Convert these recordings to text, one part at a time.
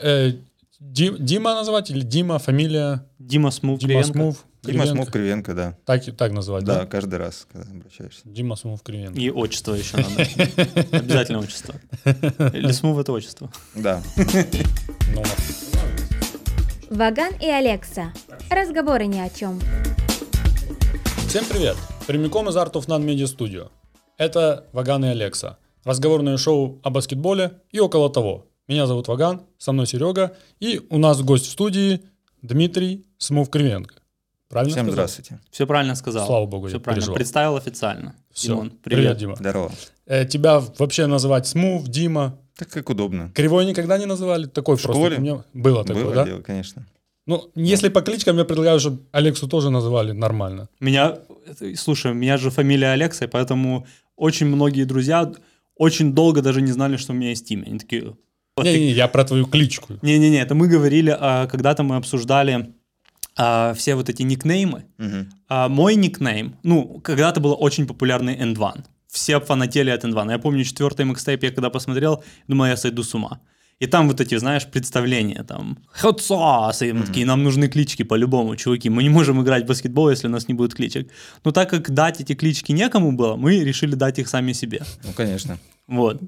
Э, Ди- Дима называть или Дима, фамилия? Дима Смув Дима Кривенко. Смув. Дима. Смув Кривенко, да. Так, и- так называть, Да, да? каждый раз, когда обращаешься. Дима Смув Кривенко. И отчество еще надо. Обязательно отчество. Или Смув это отчество. Да. Ну, Ваган и Алекса. Разговоры ни о чем. Всем привет! Прямиком из Art of None Media Studio. Это Ваган и Алекса. Разговорное шоу о баскетболе и около того. Меня зовут Ваган, со мной Серега, и у нас гость в студии Дмитрий Смув Кривенко. Правильно Всем сказал? здравствуйте. Все правильно сказал. Слава богу, Все я правильно. переживал. Представил официально. Все. Димон, Привет. привет. Дима. Здорово. Э, тебя вообще называть Смув, Дима. Так как удобно. Кривой никогда не называли? Такой В просто. школе? у меня было такое, Было да? дело, конечно. Ну, если по кличкам, я предлагаю, чтобы Алексу тоже называли нормально. Меня, слушай, у меня же фамилия Алекса, поэтому очень многие друзья очень долго даже не знали, что у меня есть имя. Они такие... «Вот ты Не-не, я про твою кличку. Не-не-не, это мы говорили, а, когда-то мы обсуждали а, все вот эти никнеймы. А, мой никнейм, ну, когда-то был очень популярный End One. Все фанатели от End One. Я помню четвертый микстейп, я когда посмотрел, думал, я сойду с ума. И там вот эти, знаешь, представления, там, hot sauce, и мы такие, нам нужны клички по-любому, чуваки, мы не можем играть в баскетбол, если у нас не будет кличек. Но так как дать эти клички некому было, мы решили дать их сами себе. Ну, конечно. Вот.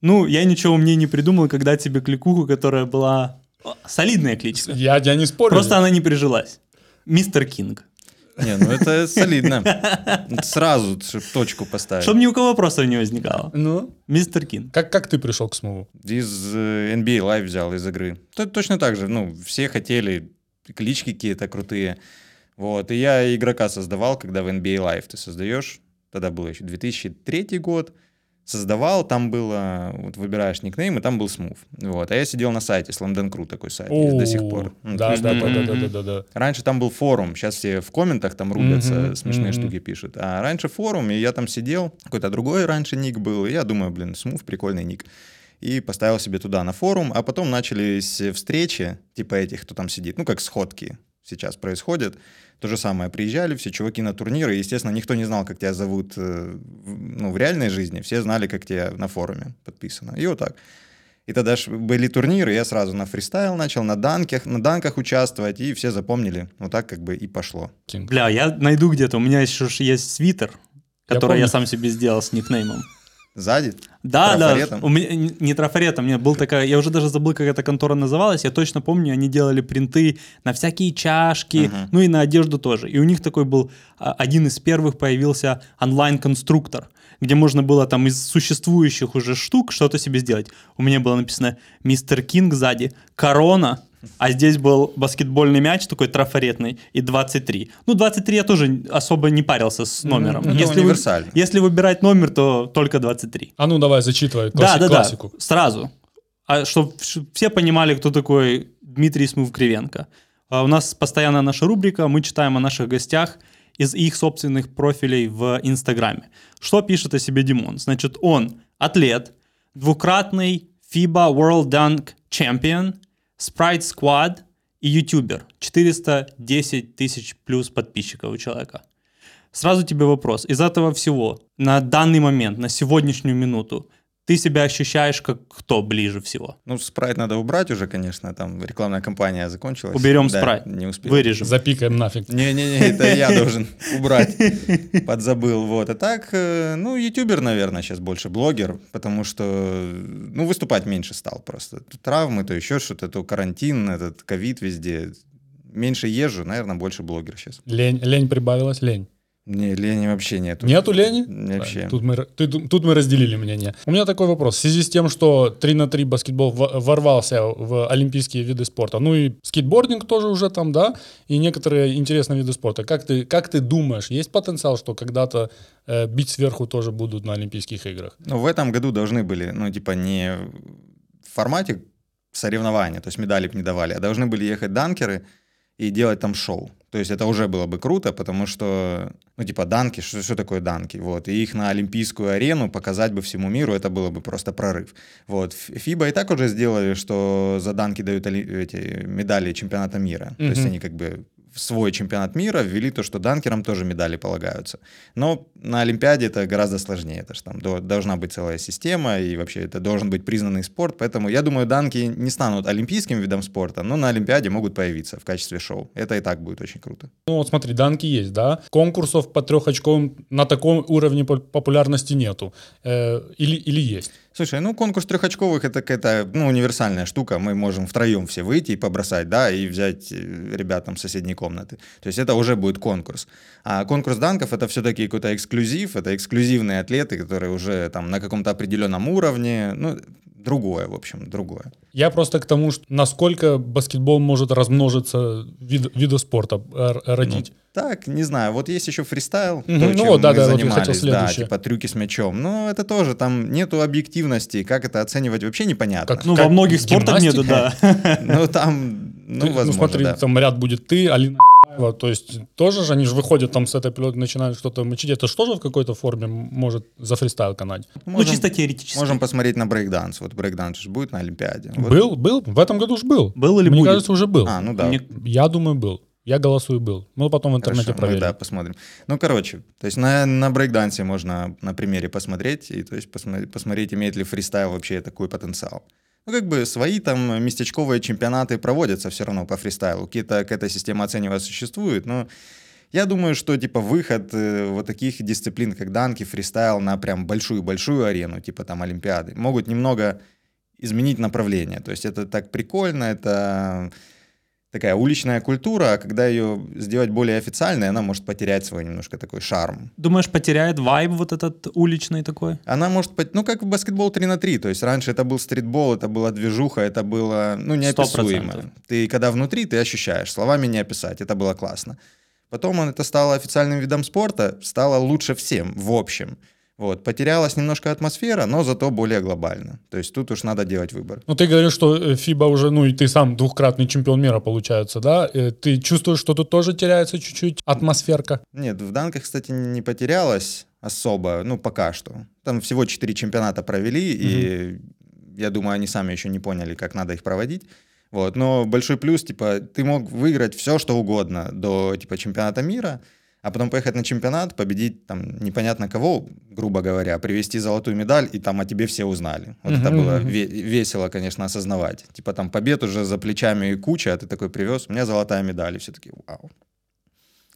Ну, я ничего умнее не придумал, когда тебе кликуху, которая была солидная кличка. Я, я не спорю. Просто она не прижилась. Мистер Кинг. Не, ну это солидно. Сразу, точку поставить. Чтобы ни у кого вопросов не возникало. Ну, Мистер Кинг. как, как ты пришел к Смуву? Из э, NBA Live взял из игры. То- Точно так же, ну, все хотели клички какие-то крутые. Вот, и я игрока создавал, когда в NBA Live ты создаешь, тогда было еще 2003 год, создавал, там было, вот выбираешь никнейм, и там был смув. Вот, а я сидел на сайте, Slam Dunk Crew такой сайт есть до сих пор. Да, да, да, да, да, да. Раньше там был форум, сейчас все в комментах там рубятся, смешные штуки пишут. А раньше форум, и я там сидел, какой-то другой раньше ник был, и я думаю, блин, смув, прикольный ник. И поставил себе туда на форум, а потом начались встречи, типа этих, кто там сидит, ну, как сходки сейчас происходят. То же самое, приезжали все чуваки на турниры, естественно, никто не знал, как тебя зовут э, в- ну, в реальной жизни, все знали, как тебя на форуме подписано. И вот так. И тогда ж были турниры, я сразу на фристайл начал, на данках, на данках участвовать, и все запомнили. Вот так как бы и пошло. Бля, я найду где-то. У меня еще ж есть свитер, Я который я, помню. сам себе сделал с никнеймом. Сзади? Да, Трафаретом? да. У меня не трафаретом, меня был такая, я уже даже забыл, как эта контора называлась. Я точно помню, они делали принты на всякие чашки, Мгм. ну и на одежду тоже. И у них такой был а, один из первых появился онлайн-конструктор, где можно было там из существующих уже штук что-то себе сделать. У меня было написано Мистер Кинг сзади, корона, а здесь был баскетбольный мяч такой трафаретный и 23. Ну, 23 я тоже бы не парился с номером. Ну, Если вы- если выбирать номер, то только 23. А ну давай, зачитывай Да, класси- да, классику. да, сразу. А чтобы все понимали, кто такой Дмитрий Смув Кривенко. А у нас постоянно наша рубрика, мы читаем о наших гостях из их собственных профилей в Инстаграме. Что пишет о себе Димон? Значит, он атлет, двукратный FIBA World Dunk Champion, Sprite Squad и ютубер. 410 тысяч плюс подписчиков у человека. Сразу тебе вопрос. Из этого всего, на данный момент, на сегодняшнюю минуту, ты себя ощущаешь как кто ближе всего? Ну, спрайт надо убрать уже, конечно, там рекламная кампания закончилась. Уберем Да, спрайт. Не успел. Вырежем. Запикаем нафиг. Не-не-не, это я должен убрать. Подзабыл. Вот. А так, э, ну, ютубер, наверное, сейчас больше блогер, потому что, ну, выступать меньше стал просто. То травмы, то еще что-то, то карантин, этот ковид везде. Меньше езжу, наверное, больше блогер сейчас. Лень, лень прибавилась, лень. Не, лени вообще нету. Нету лени? Вообще. Тут мы, тут мы разделили мнение. У меня такой вопрос. В связи с тем, что 3 на 3 баскетбол ворвался в олимпийские виды спорта, ну и скейтбординг тоже уже там, да, и некоторые интересные виды спорта. Как ты, как ты думаешь, есть потенциал, что когда-то э, бить сверху тоже будут на Олимпийских играх? Ну, в этом году должны были, ну, типа, не в формате соревнования, то есть медали не давали, а должны были ехать данкеры и делать там шоу. То есть это уже было бы круто, потому что, ну, типа, данки, что, что такое данки? Вот, и их на Олимпийскую арену показать бы всему миру, это было бы просто прорыв. Вот, ФИБА и так уже сделали, что за данки дают эти медали чемпионата мира. То есть они как бы в свой чемпионат мира ввели то, что данкерам тоже медали полагаются. Но на Олимпиаде это гораздо сложнее. Это же там до- должна быть целая система, и вообще это должен быть признанный спорт. Поэтому я думаю, данки не станут олимпийским видом спорта, но на Олимпиаде могут появиться в качестве шоу. Это и так будет очень круто. Ну вот смотри, данки есть, да? Конкурсов по трехочковым на таком уровне по- популярности нету. Э, или, или есть? Слушай, ну конкурс трехочковых это какая-то ну, универсальная штука. Мы можем втроем все выйти и побросать, да, и взять э, ребят там с соседней комнаты. То есть это уже будет конкурс. А конкурс данков это все-таки какой-то эксклюзив, это эксклюзивные атлеты, которые уже там на каком-то определенном уровне, ну, другое, в общем, другое. Я просто к тому, что насколько баскетбол может размножиться вид, вида спорта, р- родить. Так, не знаю, вот есть еще фристайл, Мгм, то, ну чем вот, да, мы да, вот занимались, хотел да, типа трюки с мячом. Но это тоже, там нету объективности, как это оценивать вообще непонятно. Как- Ну, во многих спортах нету, да. Ну, там, ну, Ты- возможно, смотри, да. там ряд будет ты, Алина то есть тоже же они же выходят там с этой пилоты, начинают что-то мочить. Это что же в какой-то форме может за фристайл канать? Ну, чисто теоретически. Можем посмотреть на брейкданс. Вот брейкданс же будет на Олимпиаде. Вот. Был, был, в этом году же был. Был или Мне будет? кажется, уже был. А, ну да. Мне- Я думаю, был. Я голосую, был. Мы потом в интернете Хорошо, проверим. да, посмотрим. Ну, короче, то есть на, на брейкдансе можно на примере посмотреть, и то есть посмотреть, посмотреть, имеет ли фристайл вообще такой потенциал. Ну, как бы свои там местечковые чемпионаты проводятся все равно по фристайлу. Какие-то, какая-то система оценивания существует, но я думаю, что типа выход э, вот таких дисциплин, как данки, фристайл на прям большую-большую арену, типа там Олимпиады, могут немного изменить направление. То есть это так прикольно, это такая уличная культура, а когда ее сделать более официальной, она может потерять свой немножко такой шарм. Думаешь, потеряет вайб вот этот уличный такой? Она может, ну, как в баскетбол 3 на 3, то есть раньше это был стритбол, это была движуха, это было, ну, неописуемо. 100%. Ты, когда внутри, ты ощущаешь, словами не описать, это было классно. Потом он, это стало официальным видом спорта, стало лучше всем, в общем. Вот, потерялась немножко атмосфера, но зато более глобально. То есть тут уж надо делать выбор. Ну, ты говоришь, что э, ФИБА уже, ну, и ты сам двухкратный чемпион мира, получается, да? Э, Ты чувствуешь, что тут тоже теряется чуть-чуть атмосферка? Нет, в данках, кстати, не потерялась особо, ну, пока что. Там всего 4 чемпионата провели, и я думаю, они сами еще не поняли, как надо их проводить. Вот, но большой плюс, типа, ты мог выиграть все, что угодно до, типа, чемпионата мира, а потом поехать на чемпионат, победить там непонятно кого, грубо говоря, привезти золотую медаль, и там о тебе все узнали. Вот это Мгм, было мгм. ве- весело, конечно, осознавать. Типа там побед уже за плечами куча, а ты такой привез, у меня золотая медаль, и все таки вау.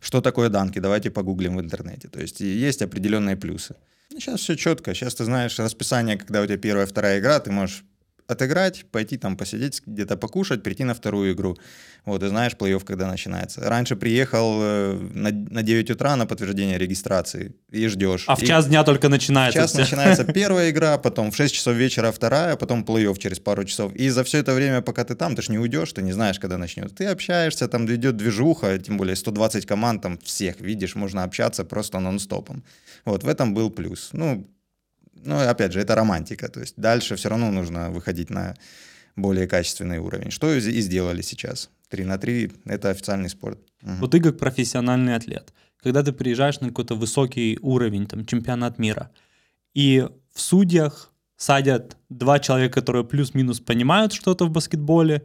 Что такое данки? Давайте погуглим в интернете. То есть и есть определенные плюсы. сейчас все четко. Сейчас ты знаешь расписание, когда у тебя первая, вторая игра, ты можешь отыграть, пойти там посидеть, где-то покушать, прийти на вторую игру. Вот, и знаешь плей-офф, когда начинается. Раньше приехал э, на, на 9 утра на подтверждение регистрации и ждешь. А в И- час дня только начинается. Сейчас всё. начинается первая игра, потом в 6 часов вечера вторая, потом плей-офф через пару часов. И за все это время, пока ты там, ты ж не уйдешь, ты не знаешь, когда начнется. Ты общаешься, там идет движуха, тем более 120 команд, там всех видишь, можно общаться просто нон-стопом. Вот, в этом был плюс. Ну, ну, опять же, это романтика. То есть дальше все равно нужно выходить на более качественный уровень. Что и сделали сейчас. 3 на 3 — это официальный спорт. Мгм. Вот ты как профессиональный атлет, когда ты приезжаешь на какой-то высокий уровень, там, чемпионат мира, и в судьях садят два человека, которые плюс-минус понимают что-то в баскетболе,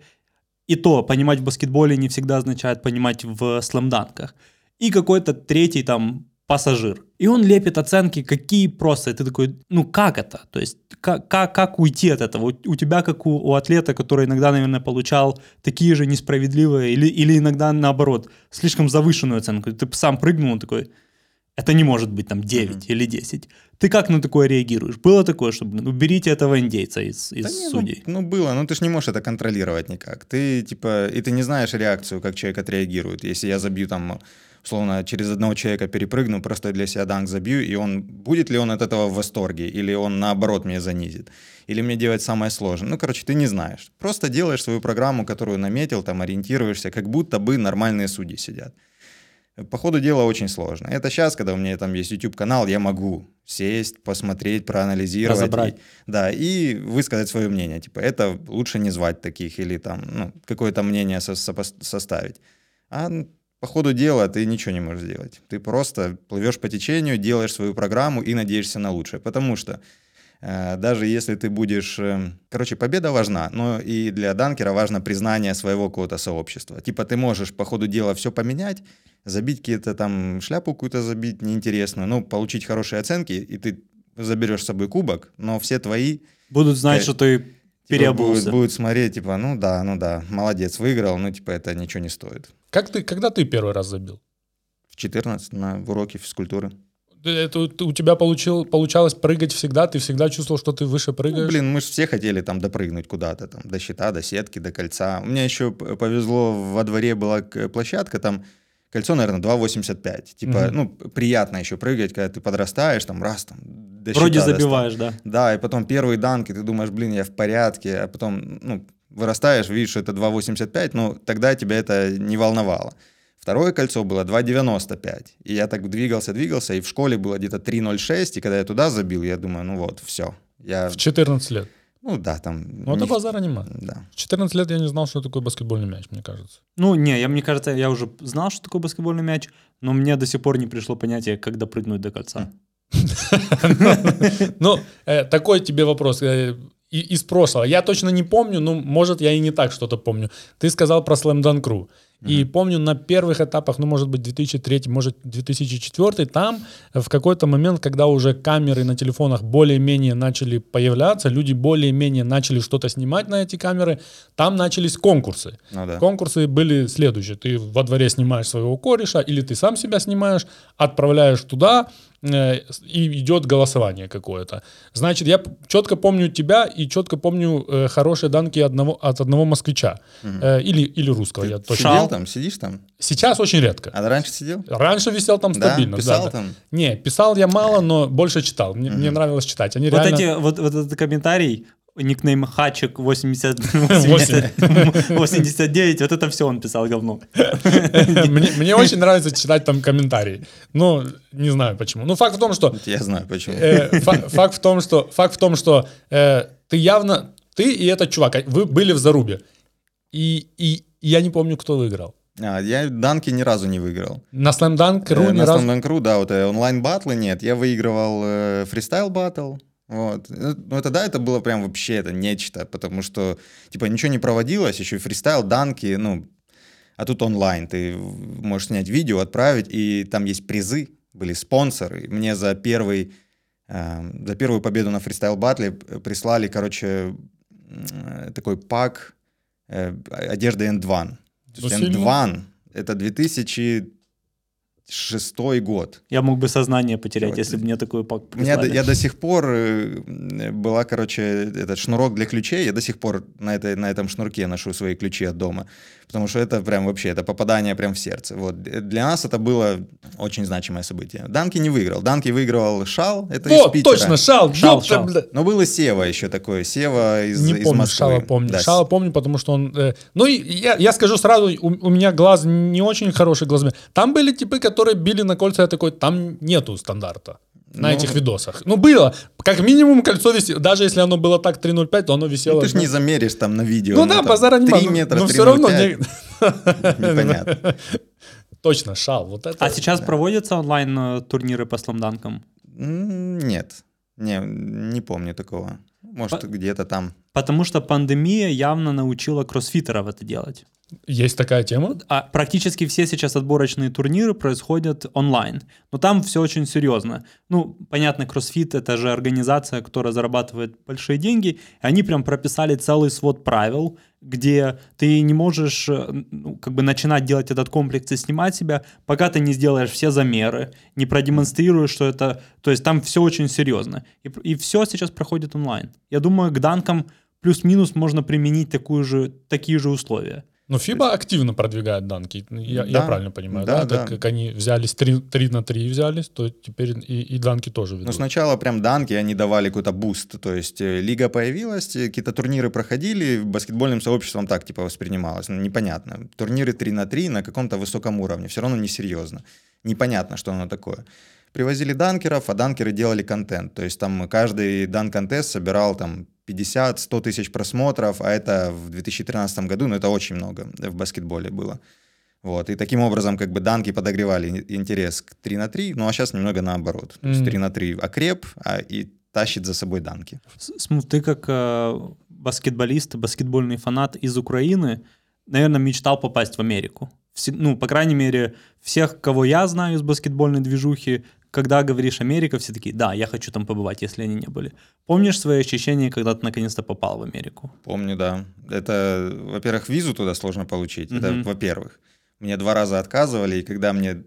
и то понимать в баскетболе не всегда означает понимать в слэмданках, и какой-то третий там пассажир. И он лепит оценки, какие просто. И ты такой, ну как это? То есть как, как, как уйти от этого? У, у тебя, как у, у атлета, который иногда, наверное, получал такие же несправедливые или, или иногда наоборот, слишком завышенную оценку. Ты сам прыгнул и такой, это не может быть там 9 или 10. Ты как на такое реагируешь? Было такое, что, блин, уберите этого индейца из, из Да не, ну, судей? Ну, было, но ты ж не можешь это контролировать никак. Ты, типа, и ты не знаешь реакцию, как человек отреагирует. Если я забью там, условно, через одного человека перепрыгну, просто для себя данк забью, и он, будет ли он от этого в восторге, или он, наоборот, меня занизит, или мне делать самое сложное. Ну, короче, ты не знаешь. Просто делаешь свою программу, которую наметил, там, ориентируешься, как будто бы нормальные судьи сидят. По ходу дела очень сложно. Это сейчас, когда у меня там есть YouTube-канал, я могу сесть, посмотреть, проанализировать. Разобрать. И- да, и высказать свое мнение. Типа, это лучше не звать таких или там, ну, какое-то мнение со- сопос- составить. А н- по ходу дела ты ничего не можешь сделать. Ты просто плывешь по течению, делаешь свою программу и надеешься на лучшее. Потому что Э, даже если ты будешь... э, Короче, победа важна, но и для данкера важно признание своего какого-то сообщества. Типа ты можешь по ходу дела все поменять, забить какие-то там, шляпу какую-то забить неинтересную, ну, получить хорошие оценки, и ты заберешь с собой кубок, но все твои Будут знать, Э, что ты типа, переобулся. будут, будут смотреть, типа, ну да, ну да, молодец, выиграл, ну, типа, это ничего не стоит. Как ты, когда ты первый раз забил? В 14 на уроке физкультуры. Это у- у тебя получил, получалось прыгать всегда? Ты всегда чувствовал, что ты выше Ну, прыгаешь? блин, мы же все хотели там допрыгнуть куда-то, там, до щита, до сетки, до кольца. У меня еще повезло, во дворе была площадка, там кольцо, наверное, 2,85. Типа, Мгм. ну, приятно еще прыгать, когда ты подрастаешь, там, раз, там, до Вроде щита достал. забиваешь, да. Да, и потом первый данк, и ты думаешь, блин, я в порядке, а потом, ну, вырастаешь, видишь, что это 2,85, ну, тогда тебя это не волновало. Второе кольцо было 2,95. И я так двигался, двигался, и в школе было где-то 3,06, и когда я туда забил, я думаю, ну вот, все. Я, В 14 лет. Ну да, там... Ну, это не- базара нема. Да. В 14 лет я не знал, что такое баскетбольный мяч, мне кажется. Ну, не, я, мне кажется, я уже знал, что такое баскетбольный мяч, но мне до сих пор не пришло понятие, как допрыгнуть до кольца. Ну, э, такой тебе вопрос э, из прошлого. Я точно не помню, ну, может, я и не так что-то помню. Ты сказал про Slam Dunk Crew. И помню на первых этапах, ну, может быть, 2003, может, 2004, там э, в какой-то момент, когда уже камеры на телефонах более-менее начали появляться, люди более-менее начали что-то снимать на эти камеры, там начались конкурсы. Ну да. Конкурсы были следующие. Ты во дворе снимаешь своего кореша, или ты сам себя снимаешь, отправляешь туда, и идет голосование какое-то. Значит, я четко помню тебя и четко помню э, хорошие данки одного, от одного москвича. Э, или, или русского, я точно. Сидел там, сидишь там? Сейчас очень редко. А раньше сидел? Раньше висел там Да? стабильно. Писал да. там? Не, писал я мало, но больше читал. Мне, мне нравилось читать. Они Вот реально... эти, вот, вот этот комментарий, никнейм Хачик 80, Восемь. 89, вот это все он писал говно. мне, мне очень нравится читать там комментарии. Ну, не знаю почему. Ну, факт в том, что Я знаю, почему. Э, фа- факт в том, что факт в том, что э, ты явно ты и этот чувак, а, вы были в зарубе, и и я не помню, кто выиграл. А, я данки ни разу не выиграл. На Slam Dunk Э, ни на разу- Slam Dunk Crew, да, вот э, онлайн-батлы нет. Я выигрывал э, фристайл батл. Вот. Э, ну, Но тогда это было прям вообще это нечто, потому что, типа, ничего не проводилось, еще и фристайл, данки, ну, а тут онлайн, ты можешь снять видео, отправить, и там есть призы, были спонсоры. Мне за первый, э, за первую победу на фристайл батле э, прислали, короче, э, такой пак э, одежды N-1. N-1 End One — это 2000 шестой год. Я мог бы сознание потерять, вот. если бы мне такую пак прислали. Меня, я до сих пор э, была, короче, этот шнурок для ключей. Я до сих пор на, этой, на этом шнурке ношу свои ключи от дома. Потому что это прям вообще, это попадание прям в сердце. Вот. Для нас это было очень значимое событие. Данки не выиграл. Данки выигрывал Шал. Это вот, из Питера. точно, Шал. Шал, Шал. Шал. Но было Сева еще такое. Сева из, не из помню, Москвы. Шала помню. Да. Шала помню, потому что он... Э, ну, я, я скажу сразу, у, у меня глаз не очень хороший глазами. Там были типы, которые били на кольца, я такой, там нету стандарта на Ну, этих видосах. Ну, было. Как минимум кольцо висело. Даже если оно было так 3.05, то оно висело... Ну, ты же ну, не замеришь там на видео. Ну да, там базара нема. 3 ну- метра, Но все равно... 3,05. не- Непонятно. Точно, шал. Вот это... А сейчас проводятся онлайн-турниры по сламданкам? Нет. Не, не помню такого. Может, По- где-то там. Потому что пандемия явно научила кроссфитеров это делать. Есть такая тема? А практически все сейчас отборочные турниры происходят онлайн. Но там все очень серьезно. Ну, понятно, CrossFit это же организация, которая зарабатывает большие деньги. И они прям прописали целый свод правил, где ты не можешь э, ну, как бы начинать делать этот комплекс и снимать себя, пока ты не сделаешь все замеры, не продемонстрируешь, что это... То есть там все очень серьезно. И, и все сейчас проходит онлайн. Я думаю, к данкам плюс-минус можно применить такую же, такие же условия. Но FIBA активно продвигает данки. Я, я Да. правильно понимаю, да? Да, Так да. как они взялись 3, 3 на 3 взялись, то теперь и, и данки тоже ведут. Ну, сначала прям данки, они давали какой-то буст. То есть э, лига появилась, э, какие-то турниры проходили, баскетбольным сообществом так типа воспринималось. Ну, непонятно. Турниры 3 на 3 на каком-то высоком уровне. Все равно несерьезно. Непонятно, что оно такое. Привозили данкеров, а данкеры делали контент. То есть там каждый дан-контест собирал там 50-100 тысяч просмотров, а это в 2013 году, ну это очень много в баскетболе было. Вот, и таким образом как бы данки подогревали ин- интерес к 3 на 3, ну а сейчас немного наоборот. То есть Мгм. 3 на 3 окреп, а и тащит за собой данки. С- Смув, ты как э, баскетболист, баскетбольный фанат из Украины, наверное, мечтал попасть в Америку. Все- ну, по крайней мере, всех, кого я знаю из баскетбольной движухи, когда говоришь Америка, все такие, да, я хочу там побывать, если они не были. Помнишь свои ощущения, когда ты наконец-то попал в Америку? Помню, да. Это, во-первых, визу туда сложно получить. Это, Мгм. во-первых. Мне два раза отказывали, и когда мне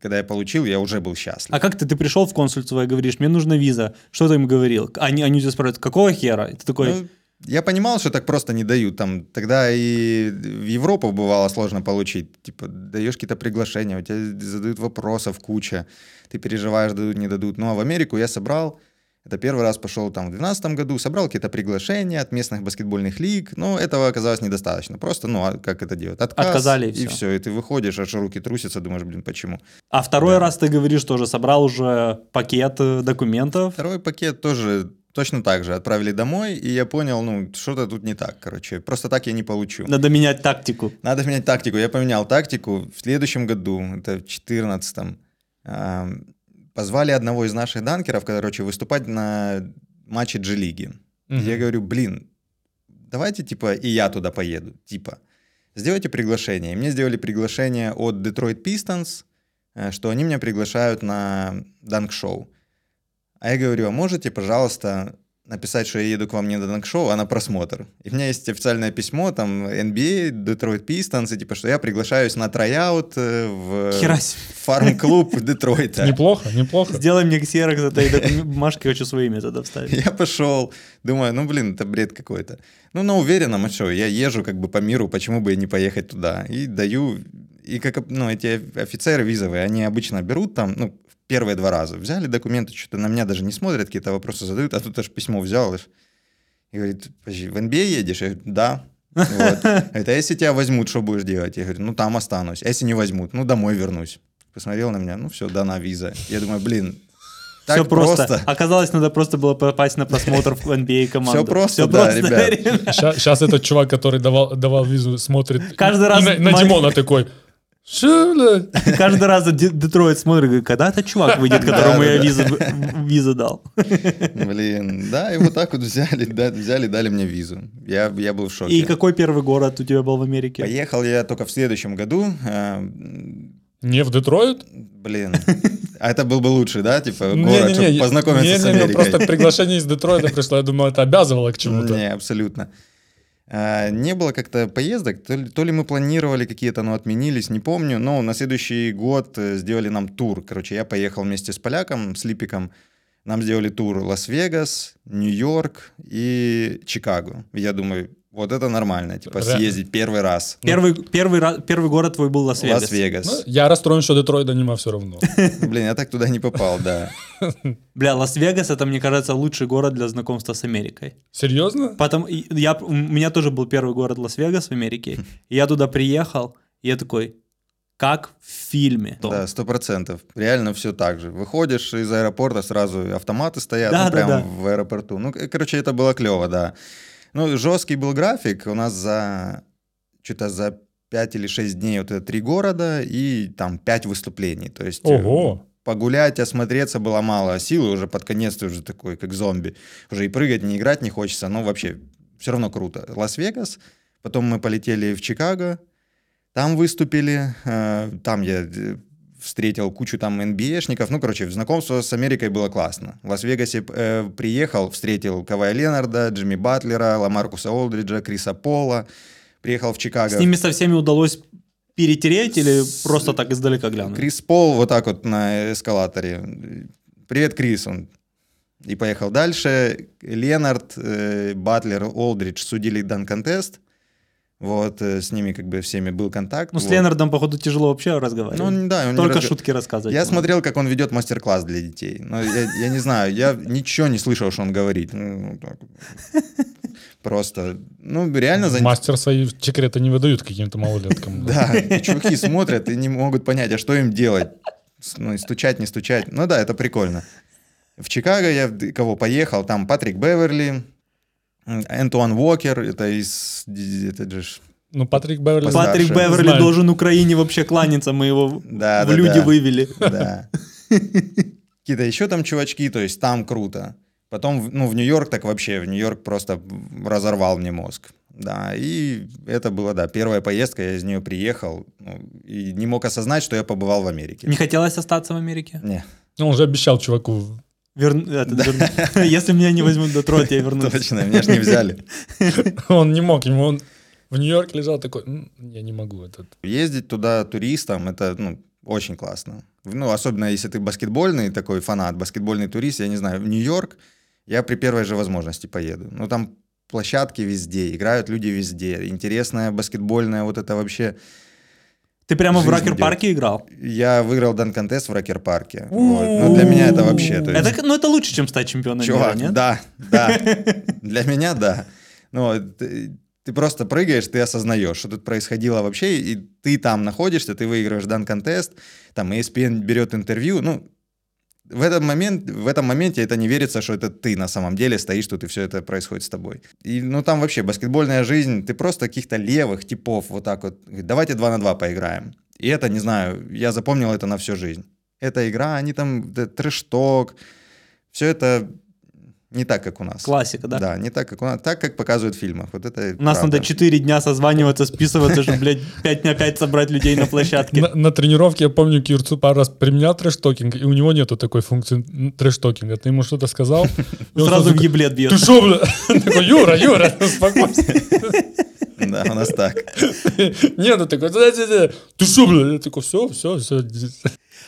когда я получил, я уже был счастлив. А как ты, ты пришел в консульство и говоришь, мне нужна виза, что ты им говорил? Они, они тебя спрашивают, какого хера? И ты такой, Ну, я понимал, что так просто не дают. Там тогда и в Европу бывало сложно получить. Типа, даешь какие-то приглашения, у тебя задают вопросов куча. Ты переживаешь, дадут, не дадут. Ну, а в Америку я собрал. Это первый раз пошел там в 2012 году, собрал какие-то приглашения от местных баскетбольных лиг, но этого оказалось недостаточно. Просто, ну, а как это делать? Отказ, Отказали, и и всё. все. И ты выходишь, аж руки трусятся, думаешь, блин, почему? а второй Да. раз ты говоришь тоже, собрал уже пакет э, документов. Второй пакет тоже точно так же отправили домой, и я понял, ну, что-то тут не так, короче. Просто так я не получу. Надо менять тактику. Надо менять тактику. Я поменял тактику. В следующем году, это в 14 позвали одного из наших данкеров, короче, выступать на матче G-лиги. Мгм. Я говорю, блин, давайте, типа, и я туда поеду. Типа, сделайте приглашение. И мне сделали приглашение от Detroit Pistons, э, что они меня приглашают на данк-шоу. А я говорю, а можете, пожалуйста, написать, что я еду к вам не на данк-шоу, а на просмотр. И у меня есть официальное письмо, там, NBA, Detroit Pistons, и типа, что я приглашаюсь на трайаут э, в Хера себе. фарм-клуб Детройта. Неплохо, неплохо. Сделай мне ксерокс этой докум- бумажки, хочу себе методы вставить. Я пошел, думаю, ну, блин, это бред какой-то. Ну, на уверенном, а что, я езжу как бы по миру, почему бы и не поехать туда? И даю, и как, ну, эти офицеры визовые, они обычно берут там, ну, первые два раза. Взяли документы, что-то на меня даже не смотрят, какие-то вопросы задают, а тут аж письмо взял аж. И говорит, подожди, в NBA едешь? Я говорю, да. Вот. Говорит, а если тебя возьмут, что будешь делать? Я говорю, ну, там останусь. А если не возьмут? Ну, домой вернусь. Посмотрел на меня, ну, все, дана виза. Я думаю, блин, так Все просто. Оказалось, надо просто было попасть на просмотр в NBA команду. Всё просто, Всё да, просто, ребят. Сейчас этот чувак, который давал, давал визу, смотрит Каждый раз на, на Димона такой. Бля? Каждый раз Де- Детройт смотрит, говорит, когда этот чувак выйдет, которому я визу, визу дал. Блин, да, и вот так вот взяли, да, взяли, дали мне визу. Я, я был в шоке. И какой первый город у тебя был в Америке? Поехал я только в следующем году. э, Не в Детройт? блин, а это был бы лучше, да, типа город, чтобы Не-не-не, познакомиться с не-не-не, Америкой? Просто приглашение из Детройта пришло, я думал, это обязывало к чему-то. Не, абсолютно. А, Не было как-то поездок, то ли, то ли мы планировали какие-то, но отменились, не помню. Но на следующий год э, сделали нам тур. Короче, я поехал вместе с поляком, с Липиком. Нам сделали тур Лас-Вегас, Нью-Йорк и Чикаго. Я думаю, вот это нормально, типа Реально. съездить первый раз. Первый, первый, ра- первый город твой был Лас-Вегас. Лас-Вегас. Ну, я расстроен, что Детройта нема все равно. Блин, я так туда не попал, да. Бля, Лас-Вегас это, мне кажется, лучший город для знакомства с Америкой. Серьезно? Потом я, у меня тоже был первый город Лас-Вегас в Америке. Я туда приехал, и я такой, как в фильме. Да, сто процентов. Реально все так же. Выходишь из аэропорта, сразу автоматы стоят, Да, ну, да, прям да. в аэропорту. Ну, короче, это было клево, да. Ну, жесткий был график. У нас за что-то за 5 или 6 дней вот это три города и там 5 выступлений. То есть э, Ого. погулять, осмотреться было мало, а силы уже под конец ты уже такой, как зомби. Уже и прыгать, не играть не хочется, но вообще все равно круто. Лас-Вегас, потом мы полетели в Чикаго, там выступили, э, там я э, встретил кучу там NBA-шников, ну, короче, знакомство с Америкой было классно. В Лас-Вегасе э, приехал, встретил Кавая Ленарда, Джимми Батлера, Ламаркуса Олдриджа, Криса Пола, приехал в Чикаго. С ними со всеми удалось перетереть или просто так издалека глянуть? Крис Пол вот так вот на эскалаторе. Привет, Крис. Он и поехал дальше. Ленард, э, Батлер, Олдридж судили дан-контест. Вот, э, с ними как бы всеми был контакт. Ну, с вот. Ленардом, походу, тяжело вообще разговаривать. Ну, да, он Только разго- шутки рассказывать. Я умеет. смотрел, как он ведет мастер-класс для детей. Но я, я не знаю, я ничего не слышал, что он говорит. Ну, так. Просто, ну, реально за... Мастер свои секреты не выдают каким-то малолеткам. Да, чуваки смотрят и не могут понять, а что им делать. С- Ну, и стучать, не стучать. Ну да, это прикольно. В Чикаго я кого поехал, там Патрик Беверли, Энтуан Уокер, это из... Это же Ну, Патрик Беверли... Постарше. Патрик Беверли Знаю. должен Украине вообще кланяться, мы его Да, в да, люди да. вывели. Да. Какие-то еще там чувачки, то есть там круто. Потом, ну, в Нью-Йорк так вообще, в Нью-Йорк просто разорвал мне мозг. Да, и это была, да, первая поездка, я из нее приехал ну, и не мог осознать, что я побывал в Америке. Не хотелось остаться в Америке? Не, Ну, он же обещал чуваку. Вер- этот, вер- Если меня не возьмут до Троя, я вернусь. точно, меня ж не взяли. Он не мог, ему он в Нью-Йорк лежал такой, «М, я не могу этот. Ездить туда туристом, это, ну, очень классно. Ну, особенно если ты баскетбольный такой фанат, баскетбольный турист, я не знаю, в Нью-Йорк я при первой же возможности поеду. Ну, там площадки везде, играют люди везде. Интересная баскетбольная вот это вообще... Ты прямо в Жизнь Ракер-парке играл? Я выиграл дан-контест в Рокер-парке. Вот. Ну, для меня это вообще... то есть- Это, ну, это лучше, чем стать чемпионом Чувак, мира, нет? да, да. Для меня да. Ну, ты, ты просто прыгаешь, ты осознаешь, что тут происходило вообще, и ты там находишься, ты выигрываешь дан-контест, там ESPN берет интервью, ну, в этот момент, в этом моменте это не верится, что это ты на самом деле стоишь тут, и все это происходит с тобой. И, ну, там вообще баскетбольная жизнь, ты просто каких-то левых типов вот так вот, давайте 2 на 2 поиграем. И это, не знаю, я запомнил это на всю жизнь. Эта игра, они там, да, трэш-ток, все это не так, как у нас. Классика, да? Да, не так, как у нас, так, как показывают в фильмах. Вот это У нас правда. надо 4 дня созваниваться, списываться, чтобы, блядь, 5 на 5 собрать людей на площадке. На, на тренировке, я помню, Кирцу пару раз применял трэш-токинг, и у него нету такой функции трэш-токинга. Ты ему что-то сказал, Сразу в еблет бьет. Ты шо, бля? Такой, Юра, Юра, успокойся. Да, у нас так. Нет, он такой, ты шо, бля? Я такой, все, все, все.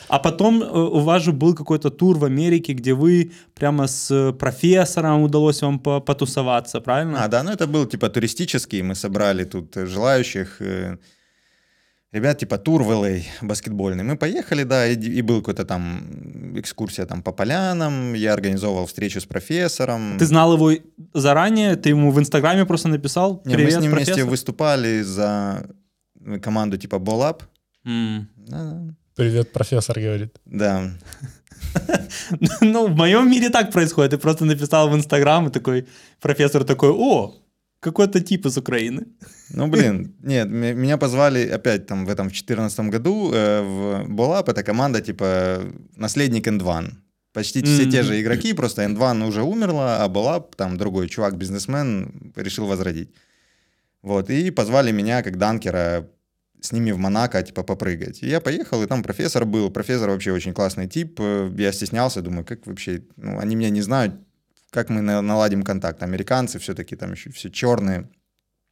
А потом э, у вас же был какой-то тур в Америке, где вы прямо с профессором удалось вам по- потусоваться, правильно? А, да, ну это был типа туристический, мы собрали тут желающих э, ребят, типа тур в LA баскетбольный. Мы поехали, да, и, и был какой-то там экскурсия там по полянам, я организовывал встречу с профессором. Ты знал его заранее, ты ему в Инстаграме просто написал Не, «Привет, мы с ним профессор». вместе выступали за команду типа Ball Up. М. Да, Привет, профессор, говорит. да. Ну, в моем мире так происходит. Ты просто написал в Инстаграм, и такой профессор такой, о, какой-то тип из Украины. Ну, блин, нет, меня позвали опять там в этом в 2014 году э, в Up, это команда типа наследник End Почти все Мгм. те же игроки, просто End уже умерла, а Up, там другой чувак-бизнесмен, решил возродить. Вот, и позвали меня как данкера с ними в Монако, типа, попрыгать. И я поехал, и там профессор был. Профессор вообще очень классный тип. Э, Я стеснялся, думаю, как вообще... Ну, они меня не знают, как мы на- наладим контакт. Американцы все-таки там еще все черные,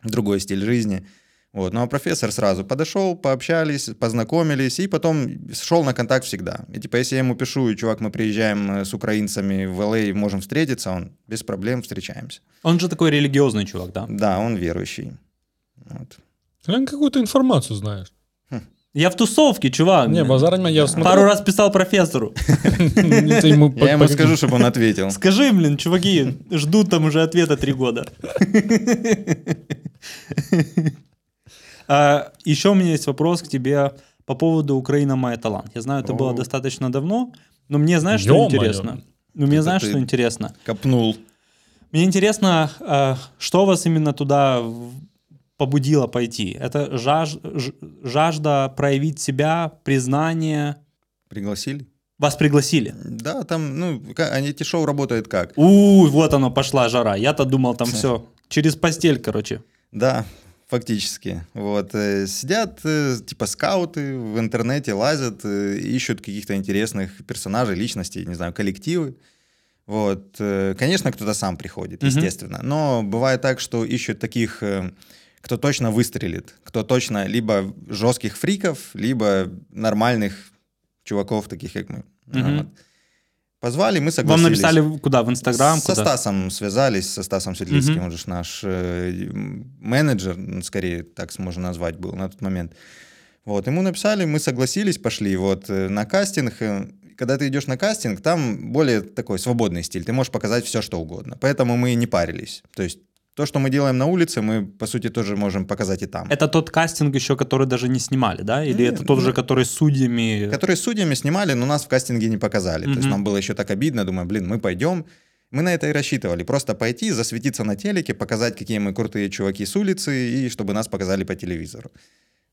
другой стиль жизни. Вот. Ну а профессор сразу подошел, пообщались, познакомились, и потом шел на контакт всегда. И типа, если я ему пишу, и чувак, мы приезжаем э, с украинцами в ЛА, можем встретиться, он без проблем встречаемся. Он же такой религиозный чувак, да? Да, он верующий. Вот. Ты какую-то информацию знаешь. Я в тусовке, чувак. Не, базар не- я смотрю. Пару раз писал профессору. Я ему скажу, чтобы он ответил. Скажи, блин, чуваки, ждут там уже ответа три года. А, Еще у меня есть вопрос к тебе по поводу Украина моя талант. Я знаю, это было достаточно давно, но мне знаешь, что интересно? Ну, мне знаешь, что интересно? Копнул. Мне интересно, а, что вас именно туда побудило пойти? Это жаж- жажда проявить себя, признание? Пригласили? Вас пригласили? Да, там, ну, они, эти шоу работают как? У, вот оно, пошла жара. Я-то думал, там все через постель, короче. Да, фактически. Вот, э, сидят, э, типа, скауты в интернете, лазят, э, ищут каких-то интересных персонажей, личностей, не знаю, коллективы. Вот, конечно, кто-то сам приходит, естественно, но бывает так, что ищут таких, кто точно выстрелит, кто точно либо жестких фриков, либо нормальных чуваков, таких как мы. Вот. Позвали, мы Вам согласились. написали куда? В Инстаграм? Со Куда? Стасом связались, со Стасом Светлицким, Мгм. он же наш э, менеджер, ну, скорее так можно назвать был на тот момент. Вот, ему написали, мы согласились, пошли вот э, на кастинг. э, Когда ты идешь на кастинг, там более такой свободный стиль, ты можешь показать все, что угодно. Поэтому мы не парились. То есть то, что мы делаем на улице, мы, по сути, тоже можем показать и там. Это тот кастинг еще, который даже не снимали, да? Или Не, это тот ну, же, который с судьями? Которые с судьями снимали, но нас в кастинге не показали. То есть нам было еще так обидно, думаю, блин, мы пойдем. Мы на это и рассчитывали. Просто пойти, засветиться на телеке, показать, какие мы крутые чуваки с улицы, и чтобы нас показали по телевизору.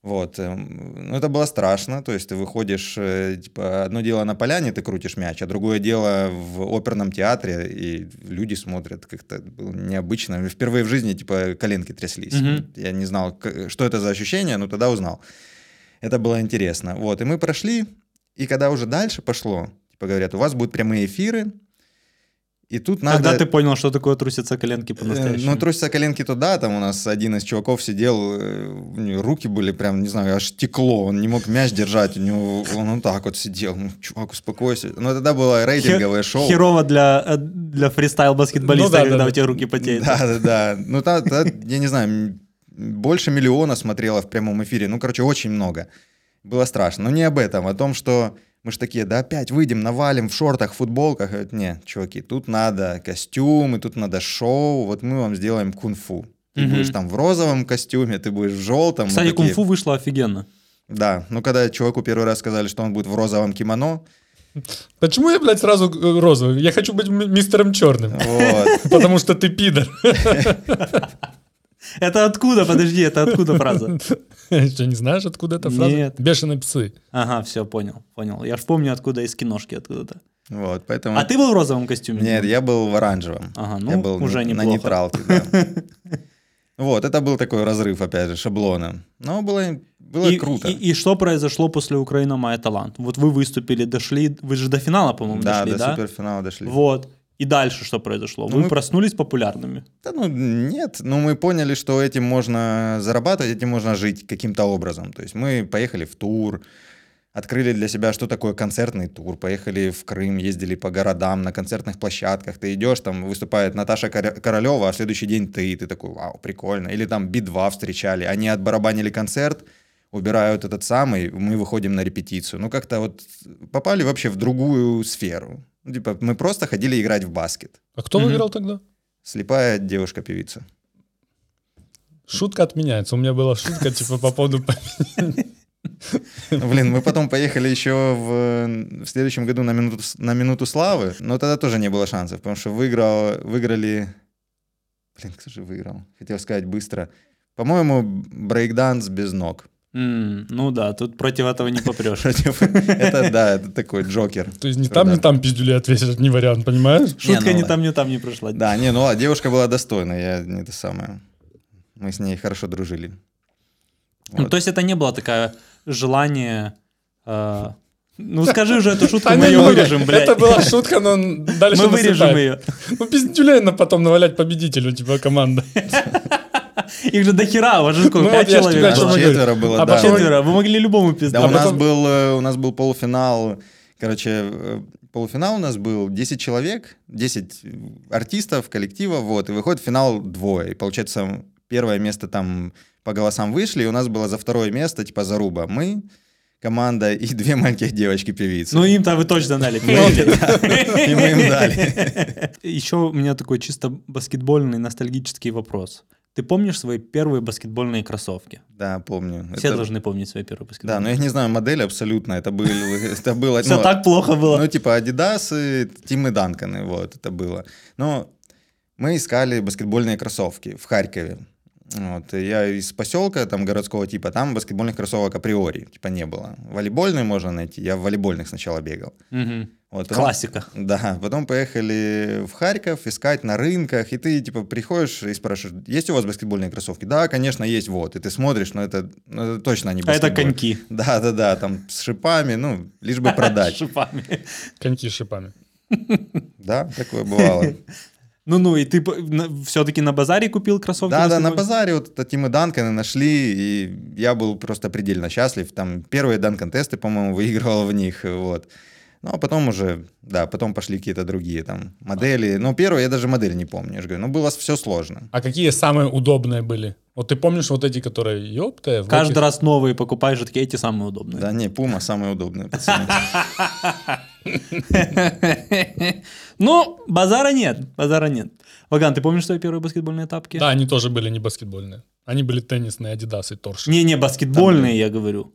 Вот. эм, Ну, это было страшно. То есть ты выходишь, э, типа, одно дело на поляне ты крутишь мяч, а другое дело в оперном театре, и люди смотрят как-то необычно. Впервые в жизни, типа, коленки тряслись. Мгм. Я не знал, что это за ощущение, но тогда узнал. Это было интересно. Вот. И мы прошли, и когда уже дальше пошло, типа, говорят, у вас будут прямые эфиры, и тут надо... Когда ты понял, что такое трусятся коленки Э, по-настоящему? Ну, трусятся коленки туда, там у нас один из чуваков сидел, э, у него руки были прям, не знаю, аж текло, он не мог мяч держать, у него, он вот так вот сидел, ну, чувак, успокойся. Но тогда было рейтинговое шоу. Херово для, э, для фристайл-баскетболиста, Ну да, да, когда да. у тебя руки потеют. Да, да, да. Ну, та- та- я не знаю, больше миллиона смотрело в прямом эфире. Ну, короче, очень много. Было страшно. Но не об этом, о том, что мы же такие, да опять выйдем, навалим в шортах, в футболках. Говорят, не, чуваки, тут надо костюмы, тут надо шоу, вот мы вам сделаем кунг-фу. Ты Мгм. будешь там в розовом костюме, ты будешь в желтом. Кстати, такие, кунг-фу вышло офигенно. Да, ну когда чуваку первый раз сказали, что он будет в розовом кимоно, Почему я, блядь, сразу э, розовый? Я хочу быть мистером черным. вот, Потому что ты пидор. Это откуда? Подожди, это откуда фраза? Что, не знаешь, откуда эта фраза? Нет. Бешеные псы. Ага, все, понял, понял. Я ж помню, откуда из киношки откуда-то. вот, поэтому... А ты был в розовом костюме? Нет, я был в оранжевом. Ага, я ну, был уже на, на неплохо. нейтралке, да. Вот, это был такой разрыв, опять же, шаблона. Но было, было и, круто. И, и что произошло после Украина Мая Талант? Вот вы выступили, дошли, вы же до финала, по-моему, да, дошли, до да? суперфинала дошли. Вот. И дальше что произошло? Ну, вы мы- проснулись популярными. Да ну нет, ну мы поняли, что этим можно зарабатывать, этим можно жить каким-то образом. То есть мы поехали в тур, открыли для себя, что такое концертный тур, поехали в Крым, ездили по городам, на концертных площадках. Ты идешь, там выступает Наташа Королева, а следующий день ты, и ты такой, вау, прикольно. Или там Би-2 встречали, они отбарабанили концерт, убирают этот самый, мы выходим на репетицию. Ну как-то вот попали вообще в другую сферу. Ну, типа мы просто ходили играть в баскет. А кто Мгм. выиграл тогда? Слепая девушка-певица. Шутка отменяется. У меня была шутка, типа, по поводу... Блин, мы потом поехали еще в, в следующем году на минуту, на минуту славы, но тогда тоже не было шансов, потому что выиграл, выиграли... Блин, кто же выиграл? Хотел сказать быстро. По-моему, брейкданс без ног. М, ну да, тут против этого не попрешь. Против- Это, да, это такой джокер. То есть не там, не там пиздюли ответишь, не вариант, понимаешь? Шутка ну ни ладно. там, ни там не прошла. Да, не, ну ладно, девушка была достойна, я не то самое. Мы с ней хорошо дружили. Ну, то есть это не было такое желание... э, ну скажи уже эту шутку, мы не ее вырежем, блядь. Это была шутка, но дальше Мы вырежем ее. Ну, пиздюлей на потом навалять победителю, типа, команда. Их же до хера, у вас же сколько, Ну, пять человек было? четверо было, А да. потом- Четверо, вы могли любому Да, пиздать. у нас, был, э, у нас был полуфинал. Короче, э, полуфинал у нас был 10 человек, 10 артистов, коллектива, вот, и выходит финал двое. И получается, первое место там по голосам вышли, и у нас было за второе место, типа, заруба. Мы, команда и две маленьких девочки-певицы. Ну им-то вы точно дали. и мы им дали. Еще у меня такой чисто баскетбольный ностальгический вопрос. Ты помнишь свои первые баскетбольные кроссовки? Да, помню. Все Это- должны помнить свои первые Да, баскетбольные. но я не знаю модель абсолютно. Это, был, это было... Все ну, так плохо было. Ну, типа Adidas, и Тимы Данканы, вот, это было. Но мы искали баскетбольные кроссовки в Харькове. Вот, я из поселка, там, городского типа, там баскетбольных кроссовок априори, типа, не было. Волейбольные можно найти, я в волейбольных сначала бегал. Мгм. Вот, потом- Классика. Да, потом поехали в Харьков искать на рынках, и ты, типа, приходишь и спрашиваешь, есть у вас баскетбольные кроссовки? Да, конечно, есть, вот. И ты смотришь, но это, ну, это точно не А это баскетбол. коньки. Да, да, да, там с шипами, ну, лишь бы продать. С шипами. Коньки с шипами. Да, такое бывало. Ну-ну, и ты все-таки на базаре купил кроссовки? Да, да, на базаре вот это Тимы Данканы нашли, и я был просто предельно счастлив. Там первые Данкан-тесты, по-моему, выигрывал в них, вот. Ну, а потом уже, да, потом пошли какие-то другие там модели. Ну, первые я даже модель не помню, я же говорю, ну, было все сложно. А какие самые удобные были? Вот ты помнишь вот эти, которые, ёпта, в Каждый раз новые покупаешь, же такие эти самые удобные. Да, не, Пума самые удобные, пацаны. Ну, базара нет, базара нет. Ваган, ты помнишь свои первые баскетбольные тапки? Да, они тоже были не баскетбольные. Они были теннисные, Адидасы, Торш. Не-не, баскетбольные, я говорю.